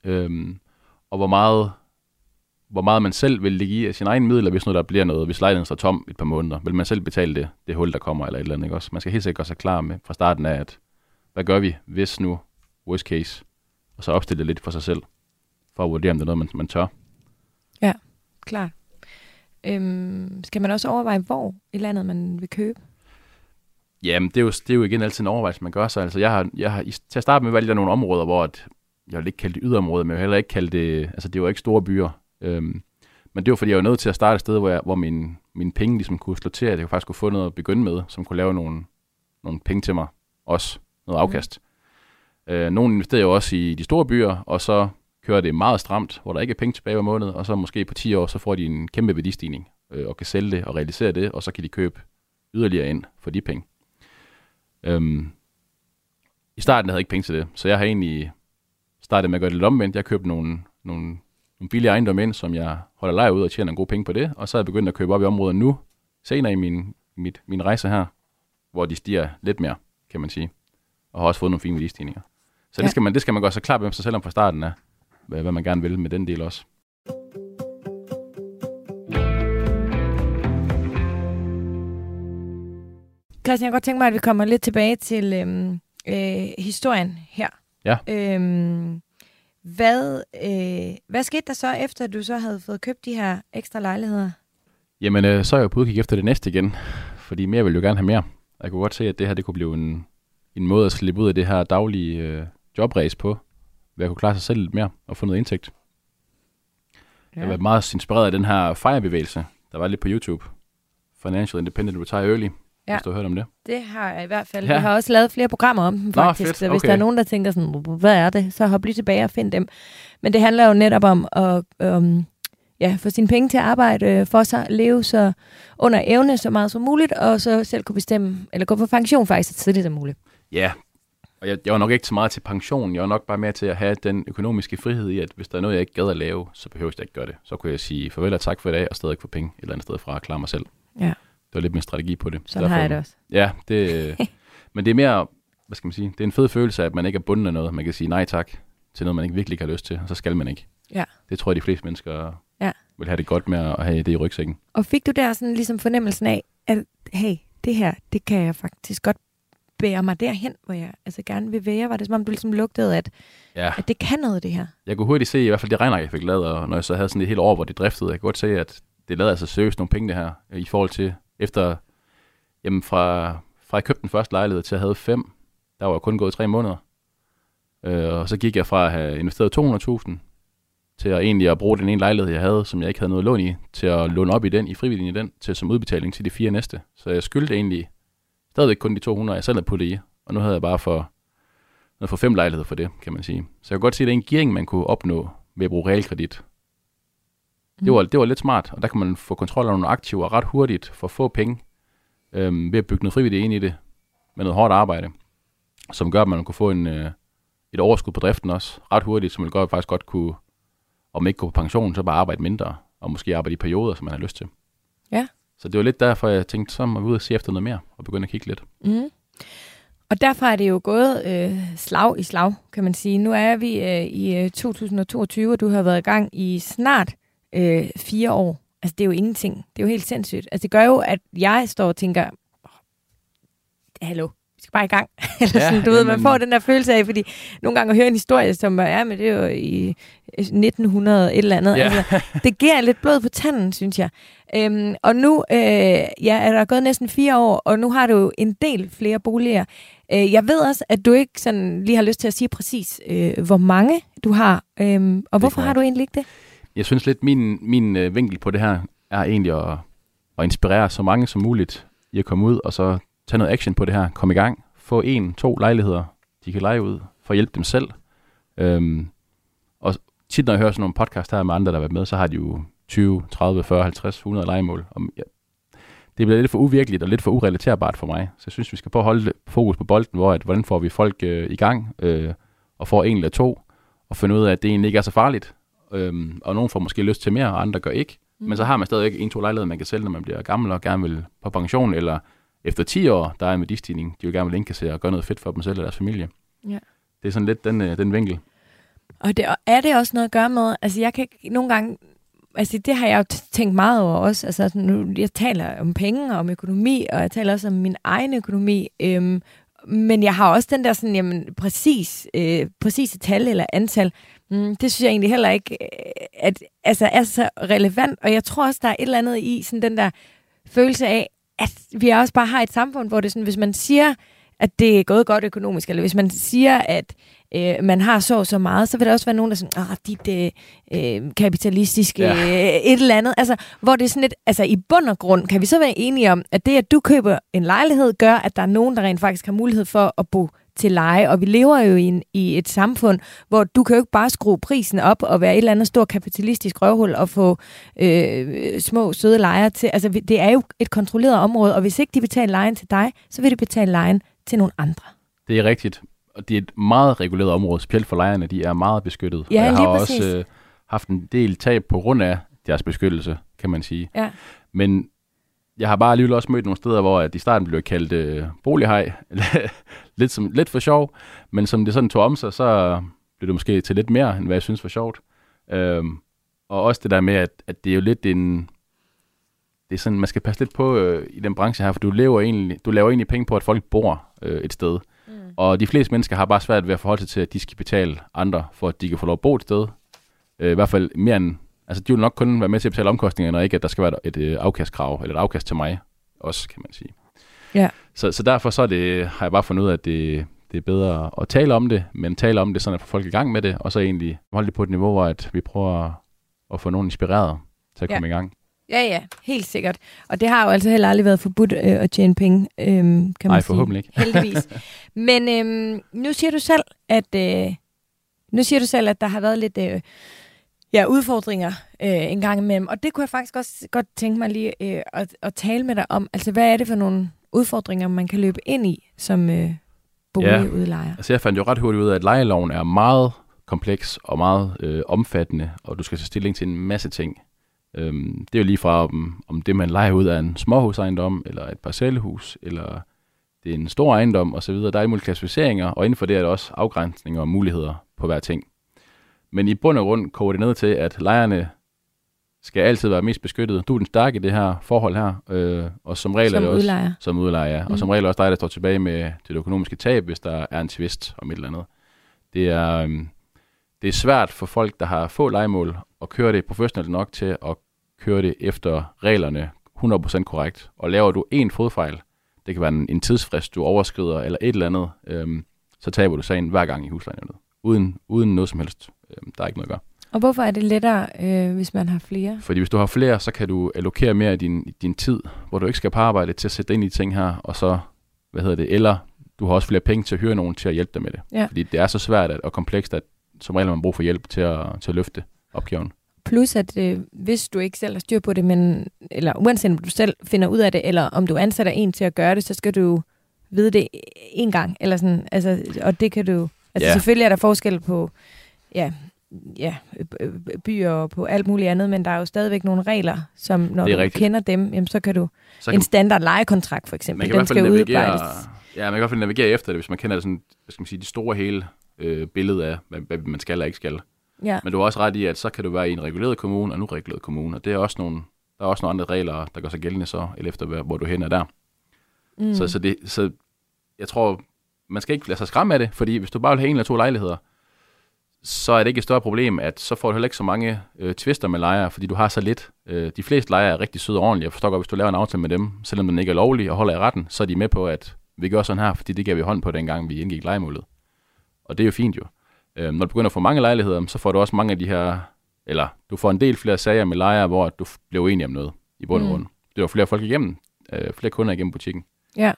Øhm, og hvor meget, hvor meget man selv vil lægge i af sine egne midler, hvis nu der bliver noget, hvis lejligheden står tom et par måneder. Vil man selv betale det, det hul, der kommer, eller et eller andet, ikke også? Man skal helt sikkert gøre sig klar med fra starten af, at hvad gør vi, hvis nu worst case, og så opstille det lidt for sig selv, for at vurdere, om det er noget, man, man tør. Klart. Øhm, skal man også overveje, hvor i landet man vil købe? Jamen, det er, jo, det er jo igen altid en overvejelse, man gør sig. Altså, jeg har, jeg har, til at starte med valgt nogle områder, hvor at, jeg vil ikke kalde det yderområder, men jeg vil heller ikke kalde det, altså det var ikke store byer. Øhm, men det var fordi, jeg var nødt til at starte et sted, hvor, jeg, hvor min, mine penge ligesom kunne slå til, at jeg faktisk kunne få noget at begynde med, som kunne lave nogle, nogle penge til mig også, noget afkast. Mm. Øh, nogle investerer jo også i de store byer, og så kører det meget stramt, hvor der ikke er penge tilbage hver måned, og så måske på 10 år, så får de en kæmpe værdistigning, øh, og kan sælge det og realisere det, og så kan de købe yderligere ind for de penge. Øhm, I starten havde jeg ikke penge til det, så jeg har egentlig startet med at gøre det lidt omvendt. Jeg købte nogle, nogle, nogle billige ejendomme ind, som jeg holder leje ud og tjener en god penge på det, og så er jeg begyndt at købe op i området nu, senere i min, mit, min rejse her, hvor de stiger lidt mere, kan man sige, og har også fået nogle fine værdistigninger. Så ja. Det, skal man, det skal man gøre sig klar med sig selv om fra starten af, hvad, hvad man gerne vil med den del også. Christian, jeg kan godt tænke mig, at vi kommer lidt tilbage til øhm, øh, historien her. Ja. Øhm, hvad, øh, hvad skete der så, efter du så havde fået købt de her ekstra lejligheder? Jamen, øh, så er jeg jo på udkig efter det næste igen, fordi mere vil jo gerne have mere. Jeg kunne godt se, at det her det kunne blive en, en måde at slippe ud af det her daglige øh, jobræs på, ved at kunne klare sig selv lidt mere og få noget indtægt. Ja. Jeg været meget inspireret af den her FIRE-bevægelse, der var lidt på YouTube. Financial Independent Retire Early, ja. Hvis du har hørt om det. Det har jeg i hvert fald. Ja. Jeg har også lavet flere programmer om dem, faktisk. fedt. Så hvis Okay. der er nogen, der tænker sådan, hvad er det? Så hop lige tilbage og find dem. Men det handler jo netop om at um, ja, få sine penge til at arbejde øh, for sig, leve så under evne så meget som muligt, og så selv kunne bestemme, eller gå på pension faktisk så tidligt som muligt. Ja, og jeg, jeg var nok ikke så meget til pension. Jeg var nok bare mere til at have den økonomiske frihed i, at hvis der er noget, jeg ikke gad at lave, så behøver jeg ikke gøre det. Så kunne jeg sige farvel og tak for i dag, og stadig få penge et eller andet sted fra at klare mig selv. Ja. Det var lidt mere strategi på det. Sådan har jeg det også. Ja, det, (laughs) men det er mere, hvad skal man sige, det er en fed følelse af, at man ikke er bundet af noget. Man kan sige nej tak til noget, man ikke virkelig har lyst til, og så skal man ikke. Ja. Det tror jeg, de fleste mennesker Ja. vil have det godt med at have det i rygsækken. Og fik du der sådan ligesom fornemmelsen af, at hey, det her, det kan jeg faktisk godt bære mig derhen, hvor jeg altså gerne vil være? Var det som om, du ligesom lugtede, at, Ja. at det kan noget, det her? Jeg kunne hurtigt se, i hvert fald det regner, jeg fik lavet, og når jeg så havde sådan et helt år, hvor det driftede, jeg kunne godt se, at det lavede altså seriøst nogle penge, det her, i forhold til efter, jamen fra, fra jeg købte den første lejlighed til jeg havde fem, der var jeg kun gået tre måneder. Øh, og så gik jeg fra at have investeret 200.000 til at egentlig at bruge den ene lejlighed, jeg havde, som jeg ikke havde noget lån i, til at låne op i den, i frivillig i den, til som udbetaling til de fire næste. Så jeg skyldte egentlig stadigvæk kun de 200, jeg selv havde puttet i, og nu havde jeg bare for, for fem lejligheder for det, kan man sige. Så jeg kan godt se, at det er en gearing, man kunne opnå ved at bruge realkredit. Det var, det var lidt smart, og der kan man få kontrol over nogle aktiver ret hurtigt for få penge, øhm, ved at bygge noget frivilligt ind i det, med noget hårdt arbejde, som gør, at man kunne få en, øh, et overskud på driften også, ret hurtigt, som man godt, faktisk godt kunne, om ikke gå på pension, så bare arbejde mindre, og måske arbejde i perioder, som man har lyst til. Ja. Så det var lidt derfor, jeg tænkte, så må vi ud og se efter noget mere, og begynde at kigge lidt. Mm. Og derfor er det jo gået øh, slag i slag, kan man sige. Nu er vi øh, i øh, 2022, og du har været i gang i snart øh, fire år. Altså, det er jo ingenting. Det er jo helt sindssygt. Altså, det gør jo, at jeg står og tænker, hallo, vi skal bare i gang. (laughs) Eller Ja, sådan, du ved, man jamen- får den der følelse af, fordi nogle gange at høre en historie, som er, ja, men det er jo i 1900 et eller andet. Ja. Altså, det giver lidt blod på tanden, synes jeg. Øhm, og nu øh, ja, er der gået næsten fire år, og nu har du jo en del flere boliger. Øh, jeg ved også, at du ikke sådan lige har lyst til at sige præcis, øh, hvor mange du har. Øhm, og hvorfor har du egentlig ikke det? Jeg synes lidt, min, min øh, vinkel på det her er egentlig at, at inspirere så mange som muligt i at komme ud og så tage noget action på det her. Kom i gang. Få en, to lejligheder, de kan lege ud, for at hjælpe dem selv. Øhm, og tit, når jeg hører sådan nogle podcast her med andre, der har været med, så har de jo 20, 30, 40, 50, 100 legemål. Og ja, det bliver lidt for uvirkeligt og lidt for urelaterbart for mig. Så jeg synes, vi skal prøve at holde fokus på bolden, hvor at, hvordan får vi folk øh, i gang, øh, og får en eller to, og finde ud af, at det egentlig ikke er så farligt. Øhm, og nogen får måske lyst til mere, og andre gør ikke. Mm. Men så har man stadig en, to lejligheder, man kan sælge, når man bliver gammel og gerne vil på pension, eller efter 10 år, der er en værdistigning, de vil gerne vil indkassere og gøre noget fedt for dem selv og deres familie. Ja. Det er sådan lidt den, øh, den vinkel. Og det, og er det også noget at gøre med, altså jeg kan nogle gange, altså det har jeg jo tænkt meget over også, altså nu, jeg taler om penge og om økonomi, og jeg taler også om min egen økonomi, øhm, men jeg har også den der sådan, jamen præcis, øh, præcise tal eller antal, mm, det synes jeg egentlig heller ikke, øh, at, altså er så relevant, og jeg tror også, der er et eller andet i sådan den der følelse af, at vi også bare har et samfund, hvor det sådan, hvis man siger, at det er gået godt økonomisk, eller hvis man siger, at øh, man har så så meget, så vil der også være nogen, der er sådan, ah, dit øh, øh, kapitalistiske Ja. ja. øh, et eller andet. Altså, hvor det er sådan lidt, altså i bund og grund, kan vi så være enige om, at det, at du køber en lejlighed, gør, at der er nogen, der rent faktisk har mulighed for at bo til leje, og vi lever jo i, en, i et samfund, hvor du kan jo ikke bare skrue prisen op og være et eller andet stort kapitalistisk røvhul og få øh, små søde lejere til. Altså, det er jo et kontrolleret område, og hvis ikke de betaler lejen til dig, så vil de betale lejen til nogle andre. Det er rigtigt. Og det er et meget reguleret område, specielt for lejerne. De er meget beskyttet. Ja, og jeg har præcis. også øh, haft en del tab på grund af deres beskyttelse, kan man sige. Ja. Men jeg har bare alligevel også mødt nogle steder, hvor at i starten blev kaldt øh, bolighej. (laughs) lidt, som, lidt for sjov. Men som det sådan tog om sig, så blev det måske til lidt mere, end hvad jeg synes var sjovt. Øhm, og også det der med, at, at det er jo lidt en... Det er sådan, man skal passe lidt på øh, i den branche her, for du, lever egentlig, du laver egentlig penge på, at folk bor øh, et sted. Mm. Og de fleste mennesker har bare svært ved at forholde sig til, at de skal betale andre, for at de kan få lov at bo et sted. Øh, I hvert fald mere end... Altså, de vil nok kun være med til at betale omkostningerne, og ikke at der skal være et, et øh, afkastkrav, eller et afkast til mig også, kan man sige. Ja. Så, så derfor så er det, har jeg bare fundet ud af, at det, det er bedre at tale om det, men tale om det sådan, at få folk i gang med det, og så egentlig holde det på et niveau, hvor at vi prøver at, at få nogen inspireret til at Ja. komme i gang. Ja, ja, helt sikkert. Og det har jo altså heller aldrig været forbudt øh, at tjene penge, øh, kan man Nej, sige. forhåbentlig ikke. (laughs) Heldigvis. Men øh, nu siger du selv, at øh, nu siger du selv, at der har været lidt øh, ja, udfordringer øh, en gang imellem. Og det kunne jeg faktisk også godt tænke mig lige øh, at, at tale med dig om. Altså, hvad er det for nogle udfordringer, man kan løbe ind i som øh, boligudlejer? Altså jeg fandt jo ret hurtigt ud af, at lejeloven er meget kompleks og meget øh, omfattende, og du skal tage stilling til en masse ting. Øhm, det er jo lige fra, om, om det man leger ud af en småhusejendom, eller et parcelhus, eller det er en stor ejendom osv. Der er alle mulige klassificeringer, og inden for det er der også afgrænsninger og muligheder på hver ting. Men i bund og grund koger det ned til, at lejerne skal altid være mest beskyttet. Du er den stærke i det her forhold her, øh, og som regel er Som det også udlejer. som udlejer, ja. Mm. Og som regel også dig, der står tilbage med det økonomiske tab, hvis der er en tvist om et eller andet. Det er, øhm, det er svært for folk, der har få legemål, at køre det professionelt nok til at køre det efter reglerne 100% korrekt. Og laver du en fodfejl, det kan være en, en tidsfrist, du overskrider, eller et eller andet, øhm, så taber du sagen hver gang i huslejenævnet. Uden, uden noget som helst. Øhm, der er ikke noget at gøre. Og hvorfor er det lettere, øh, hvis man har flere? Fordi hvis du har flere, så kan du allokere mere af din, din tid, hvor du ikke skal på arbejde til at sætte dig ind i ting her, og så, hvad hedder det, eller du har også flere penge til at hyre nogen til at hjælpe dig med det. Ja. Fordi det er så svært at, og komplekst, at som regel har man brug for hjælp til at, til at løfte opgaven. Plus at øh, hvis du ikke selv har styr på det, men, eller uanset om du selv finder ud af det, eller om du ansætter en til at gøre det, så skal du vide det en gang. Eller sådan, altså, og det kan du... Altså Ja. selvfølgelig er der forskel på ja, ja, øh, øh, byer og på alt muligt andet, men der er jo stadigvæk nogle regler, som når Det du rigtigt. kender dem, jamen, så kan du... Så en standard lejekontrakt for eksempel, man kan den skal udarbejdes. Ja, man kan i hvert fald navigere efter det, hvis man kender det sådan, hvad skal man sige, de store hele øh, billede af, hvad, hvad man skal eller ikke skal. Ja. Men du har også ret i, at så kan du være i en reguleret kommune og en ureguleret kommune, og det er også nogle, der er også nogle andre regler, der gør sig gældende så, eller efter hvor du hen er der. Mm. Så, så, det, så jeg tror, man skal ikke lade sig skræmme af det, fordi hvis du bare vil have en eller to lejligheder, så er det ikke et større problem, at så får du heller ikke så mange øh, tvister med lejere, fordi du har så lidt. Øh, de fleste lejere er rigtig søde og ordentlige. Jeg forstår godt, hvis du laver en aftale med dem, selvom den ikke er lovlig og holder i retten, så er de med på, at vi gør sådan her, fordi det gav vi hånd på, dengang vi indgik lejemålet. Og det er jo fint jo. Øh, når du begynder at få mange lejligheder, så får du også mange af de her, eller du får en del flere sager med lejere, hvor du bliver uenig om noget i bund og Mm. grund. Det er flere folk igennem, øh, flere kunder igennem butikken. Ja.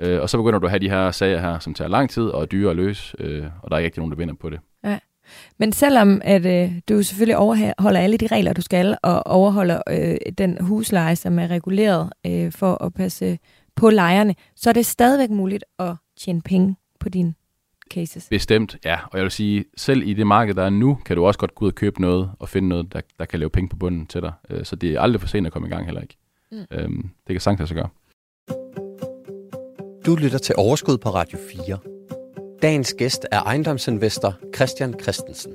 Øh, og så begynder du at have de her sager her, som tager lang tid og er dyre at løse, øh, og der er ikke rigtig nogen, der vinder på det. Men selvom at øh, du selvfølgelig overholder alle de regler, du skal, og overholder øh, den husleje, som er reguleret øh, for at passe på lejerne, så er det stadigvæk muligt at tjene penge på dine cases. Bestemt, ja. Og jeg vil sige, selv i det marked, der er nu, kan du også godt gå ud og købe noget og finde noget, der, der kan lave penge på bunden til dig. Øh, Så det er aldrig for sent at komme i gang heller ikke. Mm. Øhm, det kan sagtens lade sig gøre. Du lytter til Overskud på Radio 4. Dagens gæst er ejendomsinvestor Christian Christensen.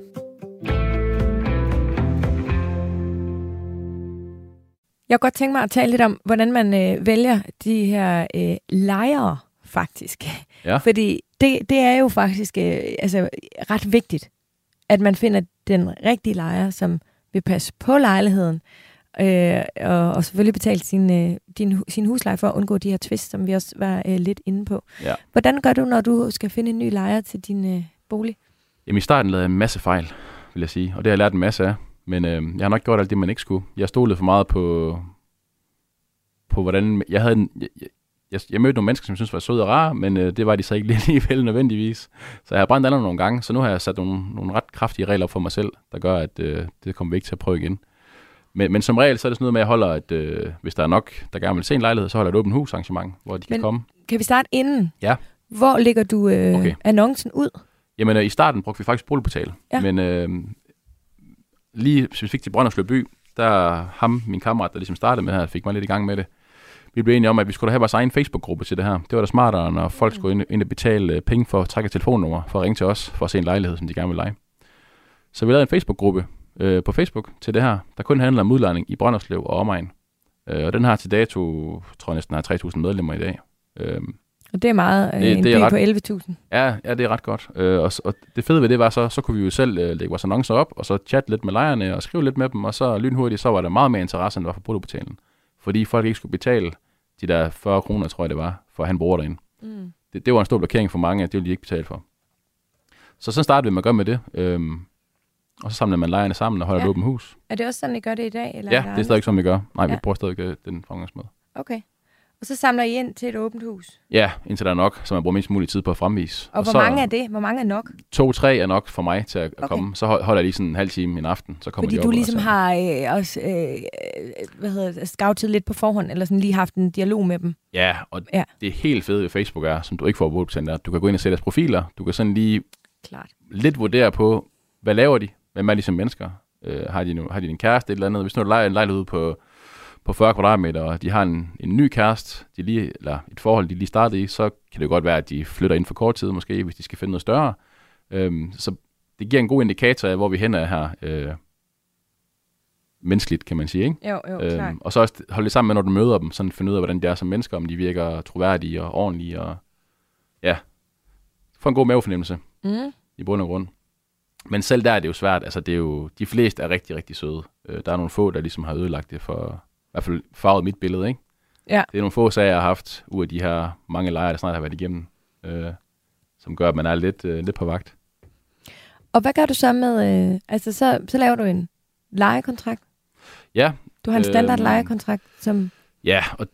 Jeg kunne godt tænke mig at tale lidt om, hvordan man øh, vælger de her øh, lejere, faktisk. Ja. Fordi det, det er jo faktisk øh, altså, ret vigtigt, at man finder den rigtige lejer, som vil passe på lejligheden, øh, og, og selvfølgelig betale sin, øh, din, sin husleje for at undgå de her twists, som vi også var øh, lidt inde på. Ja. Hvordan gør du, når du skal finde en ny lejer til din øh, bolig? Jamen i starten lavede jeg en masse fejl, vil jeg sige. Og det har jeg lært en masse af. Men øh, jeg har nok gjort alt det, man ikke skulle. Jeg stolede for meget på, på hvordan... Jeg, havde en, jeg, jeg, jeg mødte nogle mennesker, som jeg synes var søde og rare, men øh, det var de så ikke (laughs) alligevel nødvendigvis. Så jeg har brændt alle nogle gange, så nu har jeg sat nogle, nogle ret kraftige regler for mig selv, der gør, at øh, det kommer vi ikke til at prøve igen. Men, men som regel, så er det sådan noget med, at jeg holder, at øh, hvis der er nok, der gerne vil se en lejlighed, så holder jeg et åbent husarrangement, hvor de kan Men- komme. Kan vi starte inden? Ja. Hvor lægger du øh, Okay. annoncen ud? Jamen, øh, i starten brugte vi faktisk boligportal. Ja. Men øh, lige specifikt til Brønderslev by, der ham, min kammerat, der ligesom startede med det her, fik mig lidt i gang med det. Vi blev enige om, at vi skulle da have vores egen Facebook-gruppe til det her. Det var da smartere, når folk skulle ind, ind og betale øh, penge for at trække telefonnummer, for at ringe til os, for at se en lejlighed, som de gerne vil lege. Så vi lavede en Facebook-gruppe øh, på Facebook til det her, der kun handler om udlejning i Brønderslev og omegn. Øh, og den har til dato, tror jeg næsten har 3.000 medlemmer i dag. Øh, Og det er meget. Øh, Det- en det er ret- på 11.000. Ja, ja, det er ret godt. Øh, og, og det fede ved det var så, så kunne vi jo selv øh, lægge vores annoncer op, og så chatte lidt med lejerne og skrive lidt med dem, og så lynhurtigt, så var der meget mere interesse, end der var for boligportalen. Fordi folk ikke skulle betale de der 40 kroner, tror jeg det var, for at han bor derinde. Mm. Det, det var en stor blokering for mange, at det ville de ikke betale for. Så så startede vi med at gøre med det. Øhm, og så samlede man lejerne sammen og holdt Ja. et åbent hus. Er det også sådan, I gør det i dag? Eller Ja, der det er stadig sådan, vi gør. Nej, vi Ja. bruger stadig øh, den fremgangsmåde. Okay. Og så samler I ind til et åbent hus. Ja, indtil der er nok, så man bruger mindst mulig tid på at fremvise. Og, hvor så, mange er det? Hvor mange er nok? To-tre er nok for mig til at Okay. komme. Så hold- holder jeg lige sådan en halv time en aften, så kommer Fordi de du og ligesom så- har øh, også øh, hvad hedder det, scoutet lidt på forhånd, eller sådan lige haft en dialog med dem. Ja, og Ja. det helt fede ved Facebook er, som du ikke får på er, du kan gå ind og se deres profiler. Du kan sådan lige Klart. lidt vurdere på, hvad laver de? Hvem er de som mennesker? Øh, har, de nu, har de en kæreste et eller andet? Hvis nu lejer en lejlighed på, på 40 kvadratmeter, og de har en, en ny kæreste, de lige, eller et forhold, de lige startede i, så kan det godt være, at de flytter ind for kort tid måske, hvis de skal finde noget større. Øhm, så det giver en god indikator af, hvor vi hen er her. Øh, menneskeligt, kan man sige, ikke? Jo, jo, klart. Øhm, og så også holde det sammen med, når du møder dem, sådan finde ud af, hvordan de er som mennesker, om de virker troværdige og ordentlige, og ja, få en god mavefornemmelse Mm. i bund og grund. Men selv der er det jo svært, altså det er jo, de fleste er rigtig, rigtig søde. Øh, der er nogle få, der ligesom har ødelagt det for, i hvert fald farvet mit billede, ikke? Ja. Det er nogle få sager, jeg har haft, ud af de her mange lejre, der snart har været igennem, øh, som gør, at man er lidt, øh, lidt på vagt. Og hvad gør du så med, øh, altså så, så laver du en lejekontrakt? Ja, Du har en standard Øhm. lejekontrakt, som, Ja, og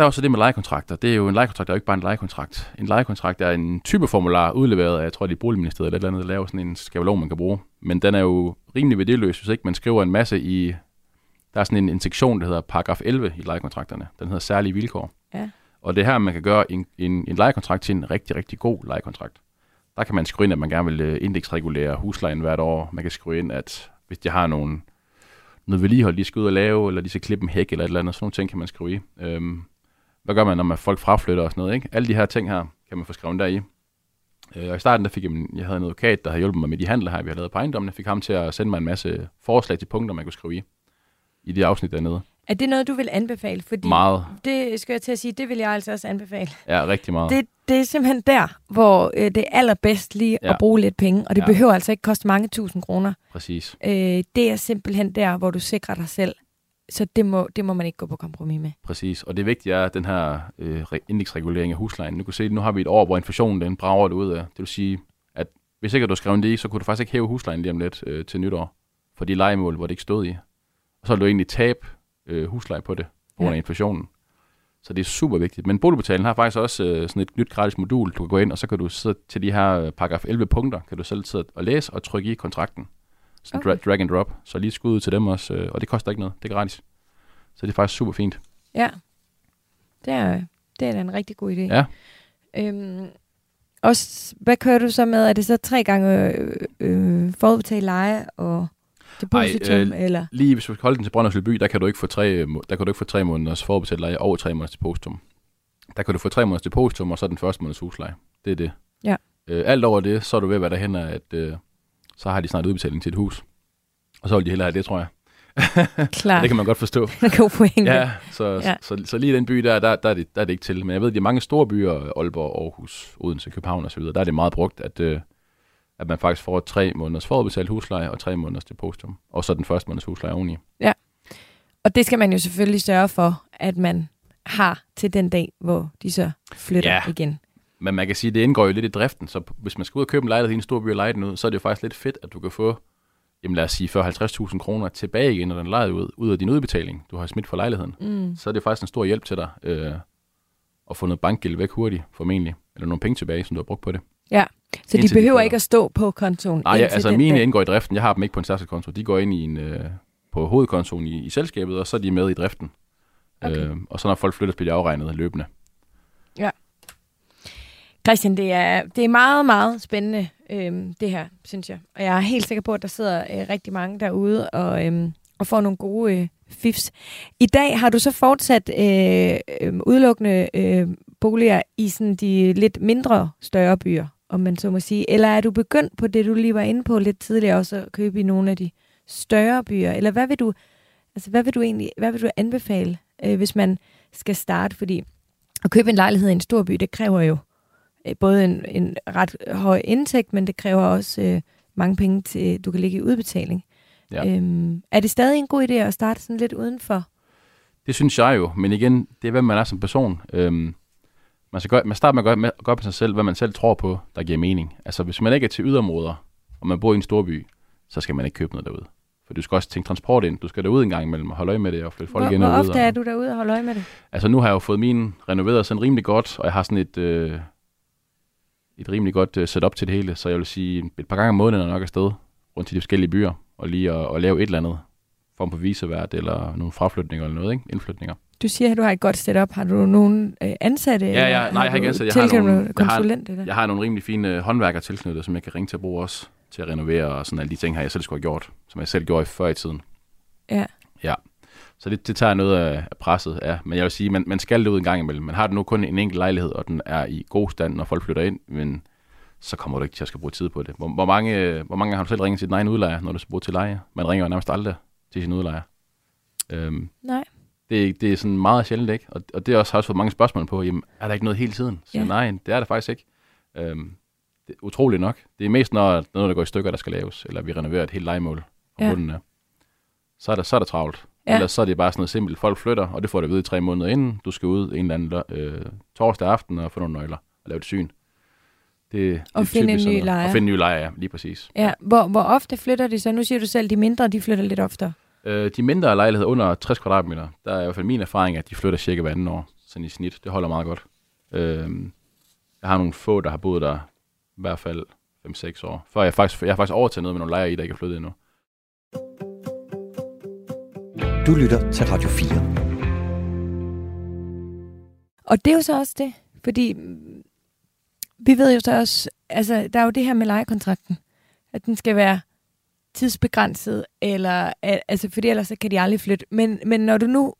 der er jo så det med lejekontrakter. Det er jo en lejekontrakt, der er jo ikke bare en lejekontrakt. En lejekontrakt er en type formular udleveret af, jeg tror, det er Boligministeriet eller et eller andet, der laver sådan en skabelon, man kan bruge. Men den er jo rimelig værdiløs, hvis ikke man skriver en masse i... Der er sådan en, en sektion, der hedder paragraf 11 i lejekontrakterne. Den hedder særlige vilkår. Ja. Og det er her, man kan gøre en, en, en lejekontrakt til en rigtig, rigtig god lejekontrakt. Der kan man skrive ind, at man gerne vil øh, indeksregulere huslejen hvert år. Man kan skrive ind, at hvis de har nogle, noget vedligehold, de skal ud og lave, eller de skal klippe en hæk eller et eller andet, sådan nogle ting kan man skrive i. Øhm, hvad gør man, når man folk fraflytter og sådan noget, ikke? Alle de her ting her kan man få skrevet der i. Øh, og i starten, der fik jeg, jeg havde en advokat, der havde hjulpet mig med de handler her, vi har lavet på ejendommen. Jeg fik ham til at sende mig en masse forslag til punkter, man kunne skrive i, i det afsnit dernede. Er det noget, du vil anbefale? Fordi Meget. Det skal jeg til at sige, det vil jeg altså også anbefale. Ja, rigtig meget. Det, det er simpelthen der, hvor øh, det er allerbedst lige ja. At bruge lidt penge, og det ja. behøver altså ikke koste mange tusind kroner. Præcis. Øh, det er simpelthen der, hvor du sikrer dig selv. Så det må, det må man ikke gå på kompromis med. Præcis. Og det vigtige er, den her øh, re- indeksregulering af huslejen. Nu kan se, nu har vi et år, hvor inflationen den brager det ud af. Det vil sige, at hvis ikke du har skrevet det i, så kunne du faktisk ikke hæve huslejen lige om lidt øh, til nytår. For de legemål, hvor det ikke stod i. Og så vil du egentlig tabe øh, husleje på det, på grund af Ja. inflationen. Så det er super vigtigt. Men boligbetalen har faktisk også øh, sådan et nyt gratis modul, du kan gå ind, og så kan du sidde til de her øh, paragraf 11 punkter, kan du selv sidde og læse og trykke i kontrakten. Sådan Okay. dra- drag and drop. Så lige skud ud til dem også, øh, og det koster ikke noget. Det er gratis. Så det er faktisk super fint. Ja, det er, det er da en rigtig god idé. Ja. Øhm, også, hvad kører du så med? Er det så tre gange øh, øh, forudbetalt leje og depositum? Ej, øh, eller? Lige hvis du skal holde den til Brønderslev by, der kan du ikke få tre, må- der kan du ikke få tre måneders forudbetalt leje over tre måneders depositum. Der kan du få tre måneders depositum, og så den første måneds husleje. Det er det. Ja. Øh, alt over det, så er du ved at være derhen, at øh, så har de snart udbetaling til et hus. Og så vil de hellere have det, tror jeg. (laughs) Klar, Det kan man godt forstå. (laughs) god pointe. ja, så, Ja. ja. Så, så, så lige i den by der, der, der, er det, der er det ikke til. Men jeg ved, at de mange store byer, Aalborg, Aarhus, Odense, København osv., der er det meget brugt, at, øh, at man faktisk får tre måneders forudbetalt husleje og tre måneders depositum. Og så den første måneds husleje oveni. Og det skal man jo selvfølgelig sørge for, at man har til den dag, hvor de så flytter Ja. igen. Men man kan sige, at det indgår jo lidt i driften, så hvis man skal ud og købe en lejlighed i en stor by og lege den ud, så er det jo faktisk lidt fedt, at du kan få, jamen lad os sige 40-50.000 kroner tilbage igen, når den lejet ud, ud af din udbetaling, du har smidt for lejligheden. Mm. Så er det faktisk en stor hjælp til dig øh, at få noget bankgæld væk hurtigt, formentlig, eller nogle penge tilbage, som du har brugt på det. Så de de behøver flytter. ikke at stå på kontoen. Nej, ja, altså mine dag. indgår i driften. Jeg har dem ikke på en særskilt konto. De går ind i en, øh, på hovedkontoen i, i selskabet, og så er de med i driften. Okay. Øh, og så når folk flytter, bliver de afregnet løbende. Christian, det er, det er meget, meget spændende, øhm, det her, synes jeg. Og jeg er helt sikker på, at der sidder øh, rigtig mange derude og, øhm, og får nogle gode øh, fifs. I dag har du så fortsat øh, øh, udelukkende øh, boliger i sådan de lidt mindre større byer, om man så må sige. Eller er du begyndt på det, du lige var inde på lidt tidligere, også at købe i nogle af de større byer? Eller hvad vil du, altså, hvad vil du egentlig hvad vil du anbefale, øh, hvis man skal starte? Fordi at købe en lejlighed i en stor by, det kræver jo både en, en ret høj indtægt, men det kræver også øh, mange penge til, du kan ligge i udbetaling. Ja. Øhm, er det stadig en god idé at starte sådan lidt udenfor? Det synes jeg jo, men igen, det er, hvem man er som person. Øhm, man, skal gøre, man starter med at gøre, med at gøre på sig selv, hvad man selv tror på, der giver mening. Altså, hvis man ikke er til yderområder, og man bor i en stor by, så skal man ikke købe noget derude. For du skal også tænke transport ind. Du skal derud en gang imellem og holde øje med det og flytte folk hvor, ind hvor og ud. ofte og- er du derude og holder øje med det? Altså nu har jeg jo fået min renoveret sådan rimelig godt, og jeg har sådan et, øh, et rimelig godt øh, setup til det hele, så jeg vil sige et par gange om måneden er nok afsted rundt til de forskellige byer, og lige at, at lave et eller andet form for visevært, eller nogle fraflytninger eller noget, ikke? Indflytninger. Du siger, at du har et godt setup. Har du nogen øh, ansatte? Ja, ja, nej, jeg har ikke du ansatte. Jeg har nogle- jeg har- eller? Jeg har nogle rimelig fine øh, håndværkere tilknyttet, som jeg kan ringe til at bruge også, til at renovere og sådan alle de ting, her jeg selv skulle have gjort, som jeg selv gjorde i før i tiden. Ja. Ja. Så det, det tager noget af af presset af. Men jeg vil sige, man, man skal det ud en gang imellem. Man har det nu kun en enkelt lejlighed, og den er i god stand, når folk flytter ind, men så kommer du ikke til at skal bruge tid på det. Hvor, hvor, mange, hvor mange gange har du selv ringet til din egen udlejer, når du skal bruge til leje? Man ringer jo nærmest aldrig til sin udlejer. Øhm, Nej. det, er- det er sådan meget sjældent, ikke? Og, og det også, har også fået mange spørgsmål på, jamen, er der ikke noget hele tiden? Så Ja. ja. nej, det er der faktisk ikke. Øhm, det utroligt nok. Det er mest, når noget, der går i stykker, der skal laves, eller vi renoverer et helt legemål Ja. ja. bunden af. Så er, der, så er der travlt. Ja. Ellers så er det bare sådan noget simpelt. Folk flytter, og det får du at vide i tre måneder inden. Du skal ud en eller anden øh, torsdag aften og få nogle nøgler og lave et syn. Det, Og det finde en ny lejer. Og finde en ny lejer, ja, lige præcis. Ja. Hvor, hvor ofte flytter de så? Nu siger du selv, de mindre, de flytter lidt oftere. Øh, de mindre lejligheder under 60 kvadratmeter, der er i hvert fald min erfaring, at de flytter cirka hver anden år, sådan i snit. Det holder meget godt. Øh, jeg har nogle få, der har boet der i hvert fald 5-6 år. Før jeg faktisk, jeg har faktisk overtaget noget med nogle lejere i, der ikke er flyttet endnu. Du lytter til Radio 4. Og det er jo så også det, fordi vi ved jo så også, altså der er jo det her med lejekontrakten, at den skal være tidsbegrænset, eller, al- altså fordi ellers så kan de aldrig flytte. Men, men når du nu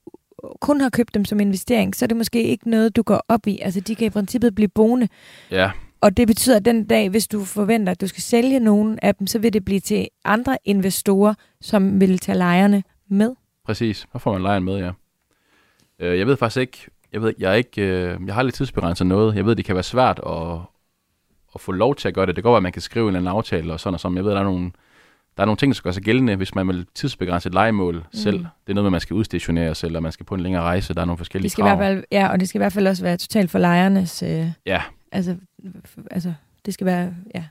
kun har købt dem som investering, så er det måske ikke noget, du går op i. Altså, de kan i princippet blive boende. Ja, Og det betyder, at den dag, hvis du forventer, at du skal sælge nogle af dem, så vil det blive til andre investorer, som vil tage lejerne med. Præcis. Så får man lejren med, ja. Øh, jeg ved faktisk ikke, jeg, ved, jeg, er ikke, øh, jeg har lidt tidsbegrænset noget. Jeg ved, det kan være svært at, at få lov til at gøre det. Det går, at man kan skrive en eller anden aftale og sådan og sådan. Jeg ved, der er nogle, der er nogle ting, der skal gøre sig gældende, hvis man vil tidsbegrænse et legemål mm. selv. Det er noget med, at man skal udstationeres, eller man skal på en længere rejse. Der er nogle forskellige Det skal i krav. hvert fald, ja, og det skal i hvert fald også være totalt for lejernes... Øh, Ja, altså, altså, det skal være ja,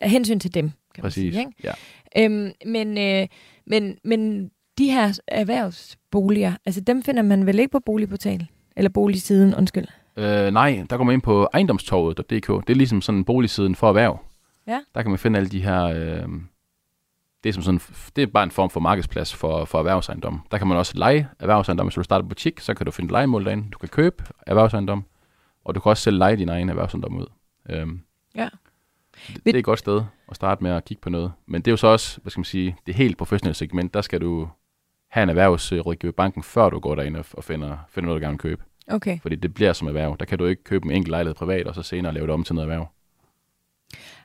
af hensyn til dem, kan præcis. man sige. Ikke? Ja. Øhm, men, øh, men, men de her erhvervsboliger, altså dem finder man vel ikke på boligportal? Eller boligsiden, undskyld. Øh, nej, der går man ind på ejendomstorvet.dk. Det er ligesom sådan en boligsiden for erhverv. Ja. Der kan man finde alle de her... Øh, det, er som sådan, det er bare en form for markedsplads for, for erhvervsejendom. Der kan man også lege erhvervsejendom. Hvis du starter butik, så kan du finde legemål derinde. Du kan købe erhvervsejendom, og du kan også selv lege din egen erhvervsejendom ud. Øhm, Ja. Det, det er et godt sted at starte med at kigge på noget. Men det er jo så også, hvad skal man sige, det helt professionelle segment. Der skal du have en erhvervsrådgiver i banken, før du går derind og, finder, finder noget, du gerne vil købe. Okay. Fordi det bliver som erhverv. Der kan du ikke købe en enkelt lejlighed privat, og så senere lave det om til noget erhverv.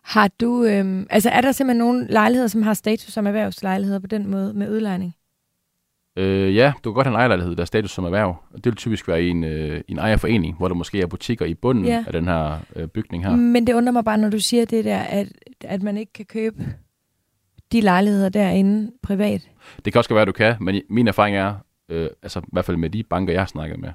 Har du, øhm, altså er der simpelthen nogle lejligheder, som har status som erhvervslejligheder på den måde med udlejning? Øh, ja, du kan godt have en ejerlejlighed, der er status som erhverv. Det vil typisk være i en, øh, en ejerforening, hvor der måske er butikker i bunden Ja. af den her øh, bygning her. Men det undrer mig bare, når du siger det der, at, at man ikke kan købe de lejligheder derinde privat. Det kan også være, at du kan, men min erfaring er, øh, altså i hvert fald med de banker, jeg har snakket med,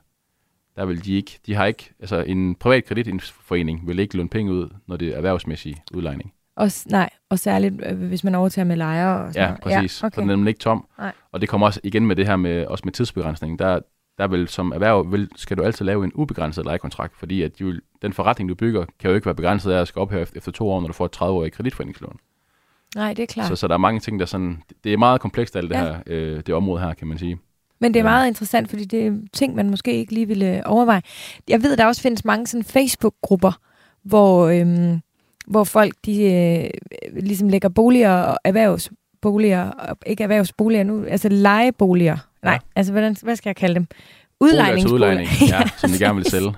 der vil de ikke, de har ikke, altså en privat kreditforening vil ikke låne penge ud, når det er erhvervsmæssig udlejning. Og, nej, og særligt, øh, hvis man overtager med lejere og sådan Ja, noget. præcis. Ja, okay. Så den er nemlig ikke tom. Nej. Og det kommer også igen med det her med, også med tidsbegrænsning. Der, der vil som erhverv, vil, skal du altid lave en ubegrænset lejekontrakt, fordi at de vil, den forretning, du bygger, kan jo ikke være begrænset af at skal ophøre efter, efter to år, når du får et 30-årigt kreditforeningslån. Nej, det er klart. Så, så der er mange ting, der sådan, det er meget komplekst alt det Ja. her, øh, det område her, kan man sige. Men det er Ja. meget interessant, fordi det er ting, man måske ikke lige ville overveje. Jeg ved, der også findes mange sådan Facebook-grupper, hvor, øhm, hvor folk de, øh, ligesom lægger boliger og erhvervsboliger, og ikke erhvervsboliger nu, altså lejeboliger. Nej, Ja. altså hvordan, hvad skal jeg kalde dem? Boliger til Udlejningsboliger. udlejning, (laughs) ja, som de gerne vil sælge.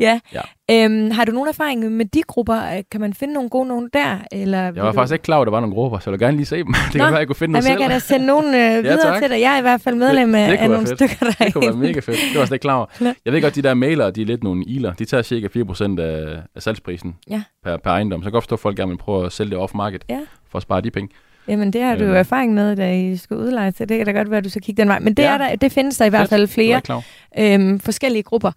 Ja. Ja. Øhm, har du nogen erfaring med de grupper? Øh, Kan man finde nogle gode nogen der? Eller Jeg var faktisk ikke klar over, at der var nogle grupper, så jeg vil gerne lige se dem. (laughs) Det kan Nå, være, at jeg kunne finde Jamen, jeg selv. kan da sende nogen øh, (laughs) videre tak. til dig. Jeg er i hvert fald medlem af, det kunne af være nogle fedt. stykker derinde. Det kunne være mega fedt. Det var jeg slet ikke klar over. (laughs) Jeg ved godt, de der mailere, de er lidt nogle iler. De tager cirka 4% af, af salgsprisen Ja. per, per ejendom. Så jeg kan godt forstå, at folk gerne vil prøve at sælge det off-market Ja. for at spare de penge. Jamen, det har du jo Øhm. erfaring med, da I skulle udleje til. Det kan da godt være, at du skal kigge den vej. Men det, Ja. er der, det findes der i hvert fald Det flere øhm, forskellige grupper.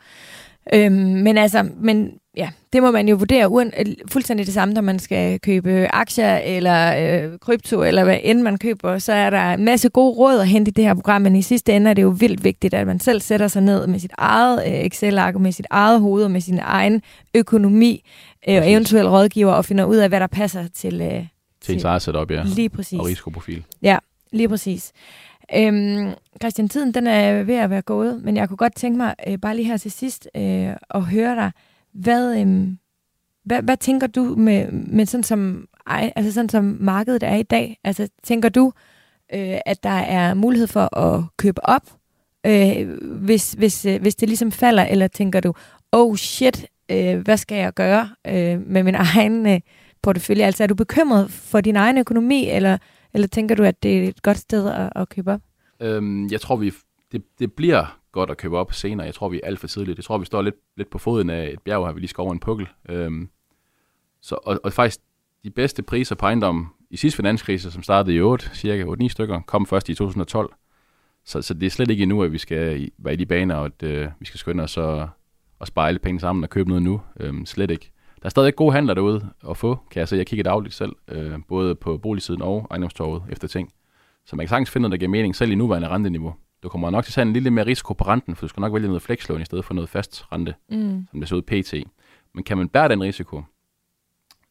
Øhm, men altså, men ja, det må man jo vurdere uden, øh, fuldstændig det samme, når man skal købe aktier eller øh, krypto, eller hvad end man køber. Så er der en masse gode råd at hente i det her program, men i sidste ende er det jo vildt vigtigt, at man selv sætter sig ned med sit eget øh, Excel-ark, med sit eget hoved, og med sin egen økonomi, øh, og Præcis. eventuelt rådgiver, og finder ud af, hvad der passer til, øh, Til ens eget setup, ja. lige præcis. Og risikoprofil. Lige præcis. Øhm, Christian, tiden den er ved at være gået, men jeg kunne godt tænke mig øh, bare lige her til sidst øh, at høre dig. Hvad, øh, hvad, hvad tænker du med, med sådan, som, ej, altså sådan som markedet er i dag? Altså tænker du, øh, at der er mulighed for at købe op, øh, hvis, hvis, øh, hvis det ligesom falder, eller tænker du, oh shit, øh, hvad skal jeg gøre øh, med min (laughs) egen øh, portefølje? Altså er du bekymret for din egen økonomi, eller eller tænker du, at det er et godt sted at, at købe op? Øhm, jeg tror, vi, det, det bliver godt at købe op senere. Jeg tror, vi er alt for tidligt. Jeg tror, vi står lidt, lidt på foden af et bjerg her, vi lige skal over en pukkel. Øhm, så, og, og faktisk, de bedste priser på ejendom i sidste finanskrise, som startede i 8, cirka 8-9 stykker, kom først i 2012. Så, så det er slet ikke endnu, at vi skal være i de baner, og at øh, vi skal skynde os og, og spare alle penge sammen og købe noget nu. Øhm, slet ikke. Der er stadig gode handler derude at få, kan jeg se. Jeg kigger dagligt selv, øh, både på boligsiden og ejendomstorvet efter ting. Så man kan sagtens finde noget, der giver mening, selv i nuværende renteniveau. Du kommer nok til at have en lille mere risiko på renten, for du skal nok vælge noget flekslån i stedet for noget fast rente, Mm. som det ser ud pt. Men kan man bære den risiko,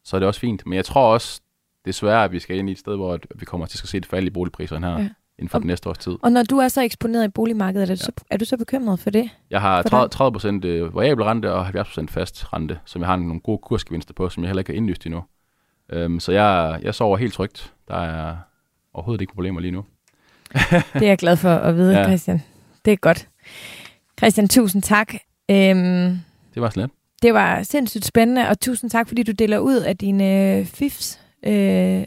så er det også fint. Men jeg tror også, desværre, at vi skal ind i et sted, hvor vi kommer til at se et fald i boligpriserne her Ja. Inden for Og- den næste års tid. Og når du er så eksponeret i boligmarkedet, er du, ja. så, er du så bekymret for det? Jeg har Hvordan? 30, 30% øh, variabel rente og 70% fast rente, som jeg har nogle gode kursgevinster på, som jeg heller ikke har indlyst endnu. Øhm, så jeg, jeg sover helt trygt. Der er overhovedet ikke problemer lige nu. (laughs) Det er jeg glad for at vide. Ja. Christian. Det er godt. Christian, tusind tak. Øhm, Det var slet. det var sindssygt spændende, og tusind tak, fordi du deler ud af dine øh, fifs. Øh,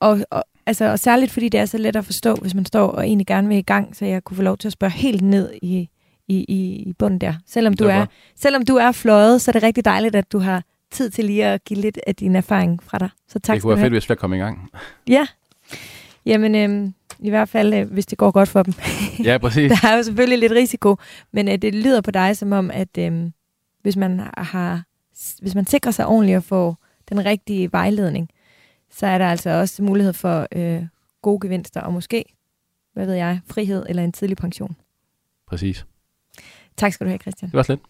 og, og, altså, og særligt fordi det er så let at forstå, hvis man står og egentlig gerne vil i gang, så jeg kunne få lov til at spørge helt ned i, i, i, i bunden der. Selvom du, Det er, selvom du er fløjet, så er det rigtig dejligt, at du har tid til lige at give lidt af din erfaring fra dig. Så tak det kunne være fedt, hvis flere kom i gang. Ja. Jamen, øhm, i hvert fald, øh, hvis det går godt for dem. (laughs) ja, præcis. Der er jo selvfølgelig lidt risiko, men øh, det lyder på dig som om, at øh, hvis, man har, hvis man sikrer sig ordentligt at få den rigtige vejledning, så er der altså også mulighed for øh, gode gevinster, og måske, hvad ved jeg, frihed eller en tidlig pension. Præcis. Tak skal du have, Christian. Det var slet.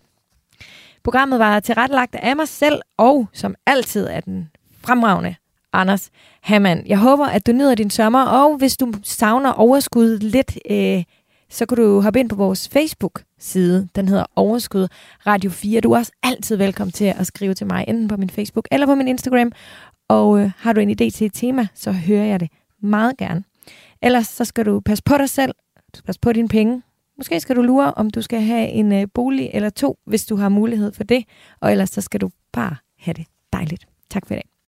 Programmet var tilrettelagt af mig selv, og som altid er den fremragende Anders Hammann. Jeg håber, at du nyder din sommer, og hvis du savner overskud lidt, øh, så kan du hoppe ind på vores Facebook-side. Den hedder Overskud Radio 4. Du er også altid velkommen til at skrive til mig, enten på min Facebook eller på min Instagram. Og øh, har du en idé til et tema, så hører jeg det meget gerne. Ellers så skal du passe på dig selv, du skal passe på dine penge. Måske skal du lure, om du skal have en øh, bolig eller to, hvis du har mulighed for det. Og ellers så skal du bare have det dejligt. Tak for i dag.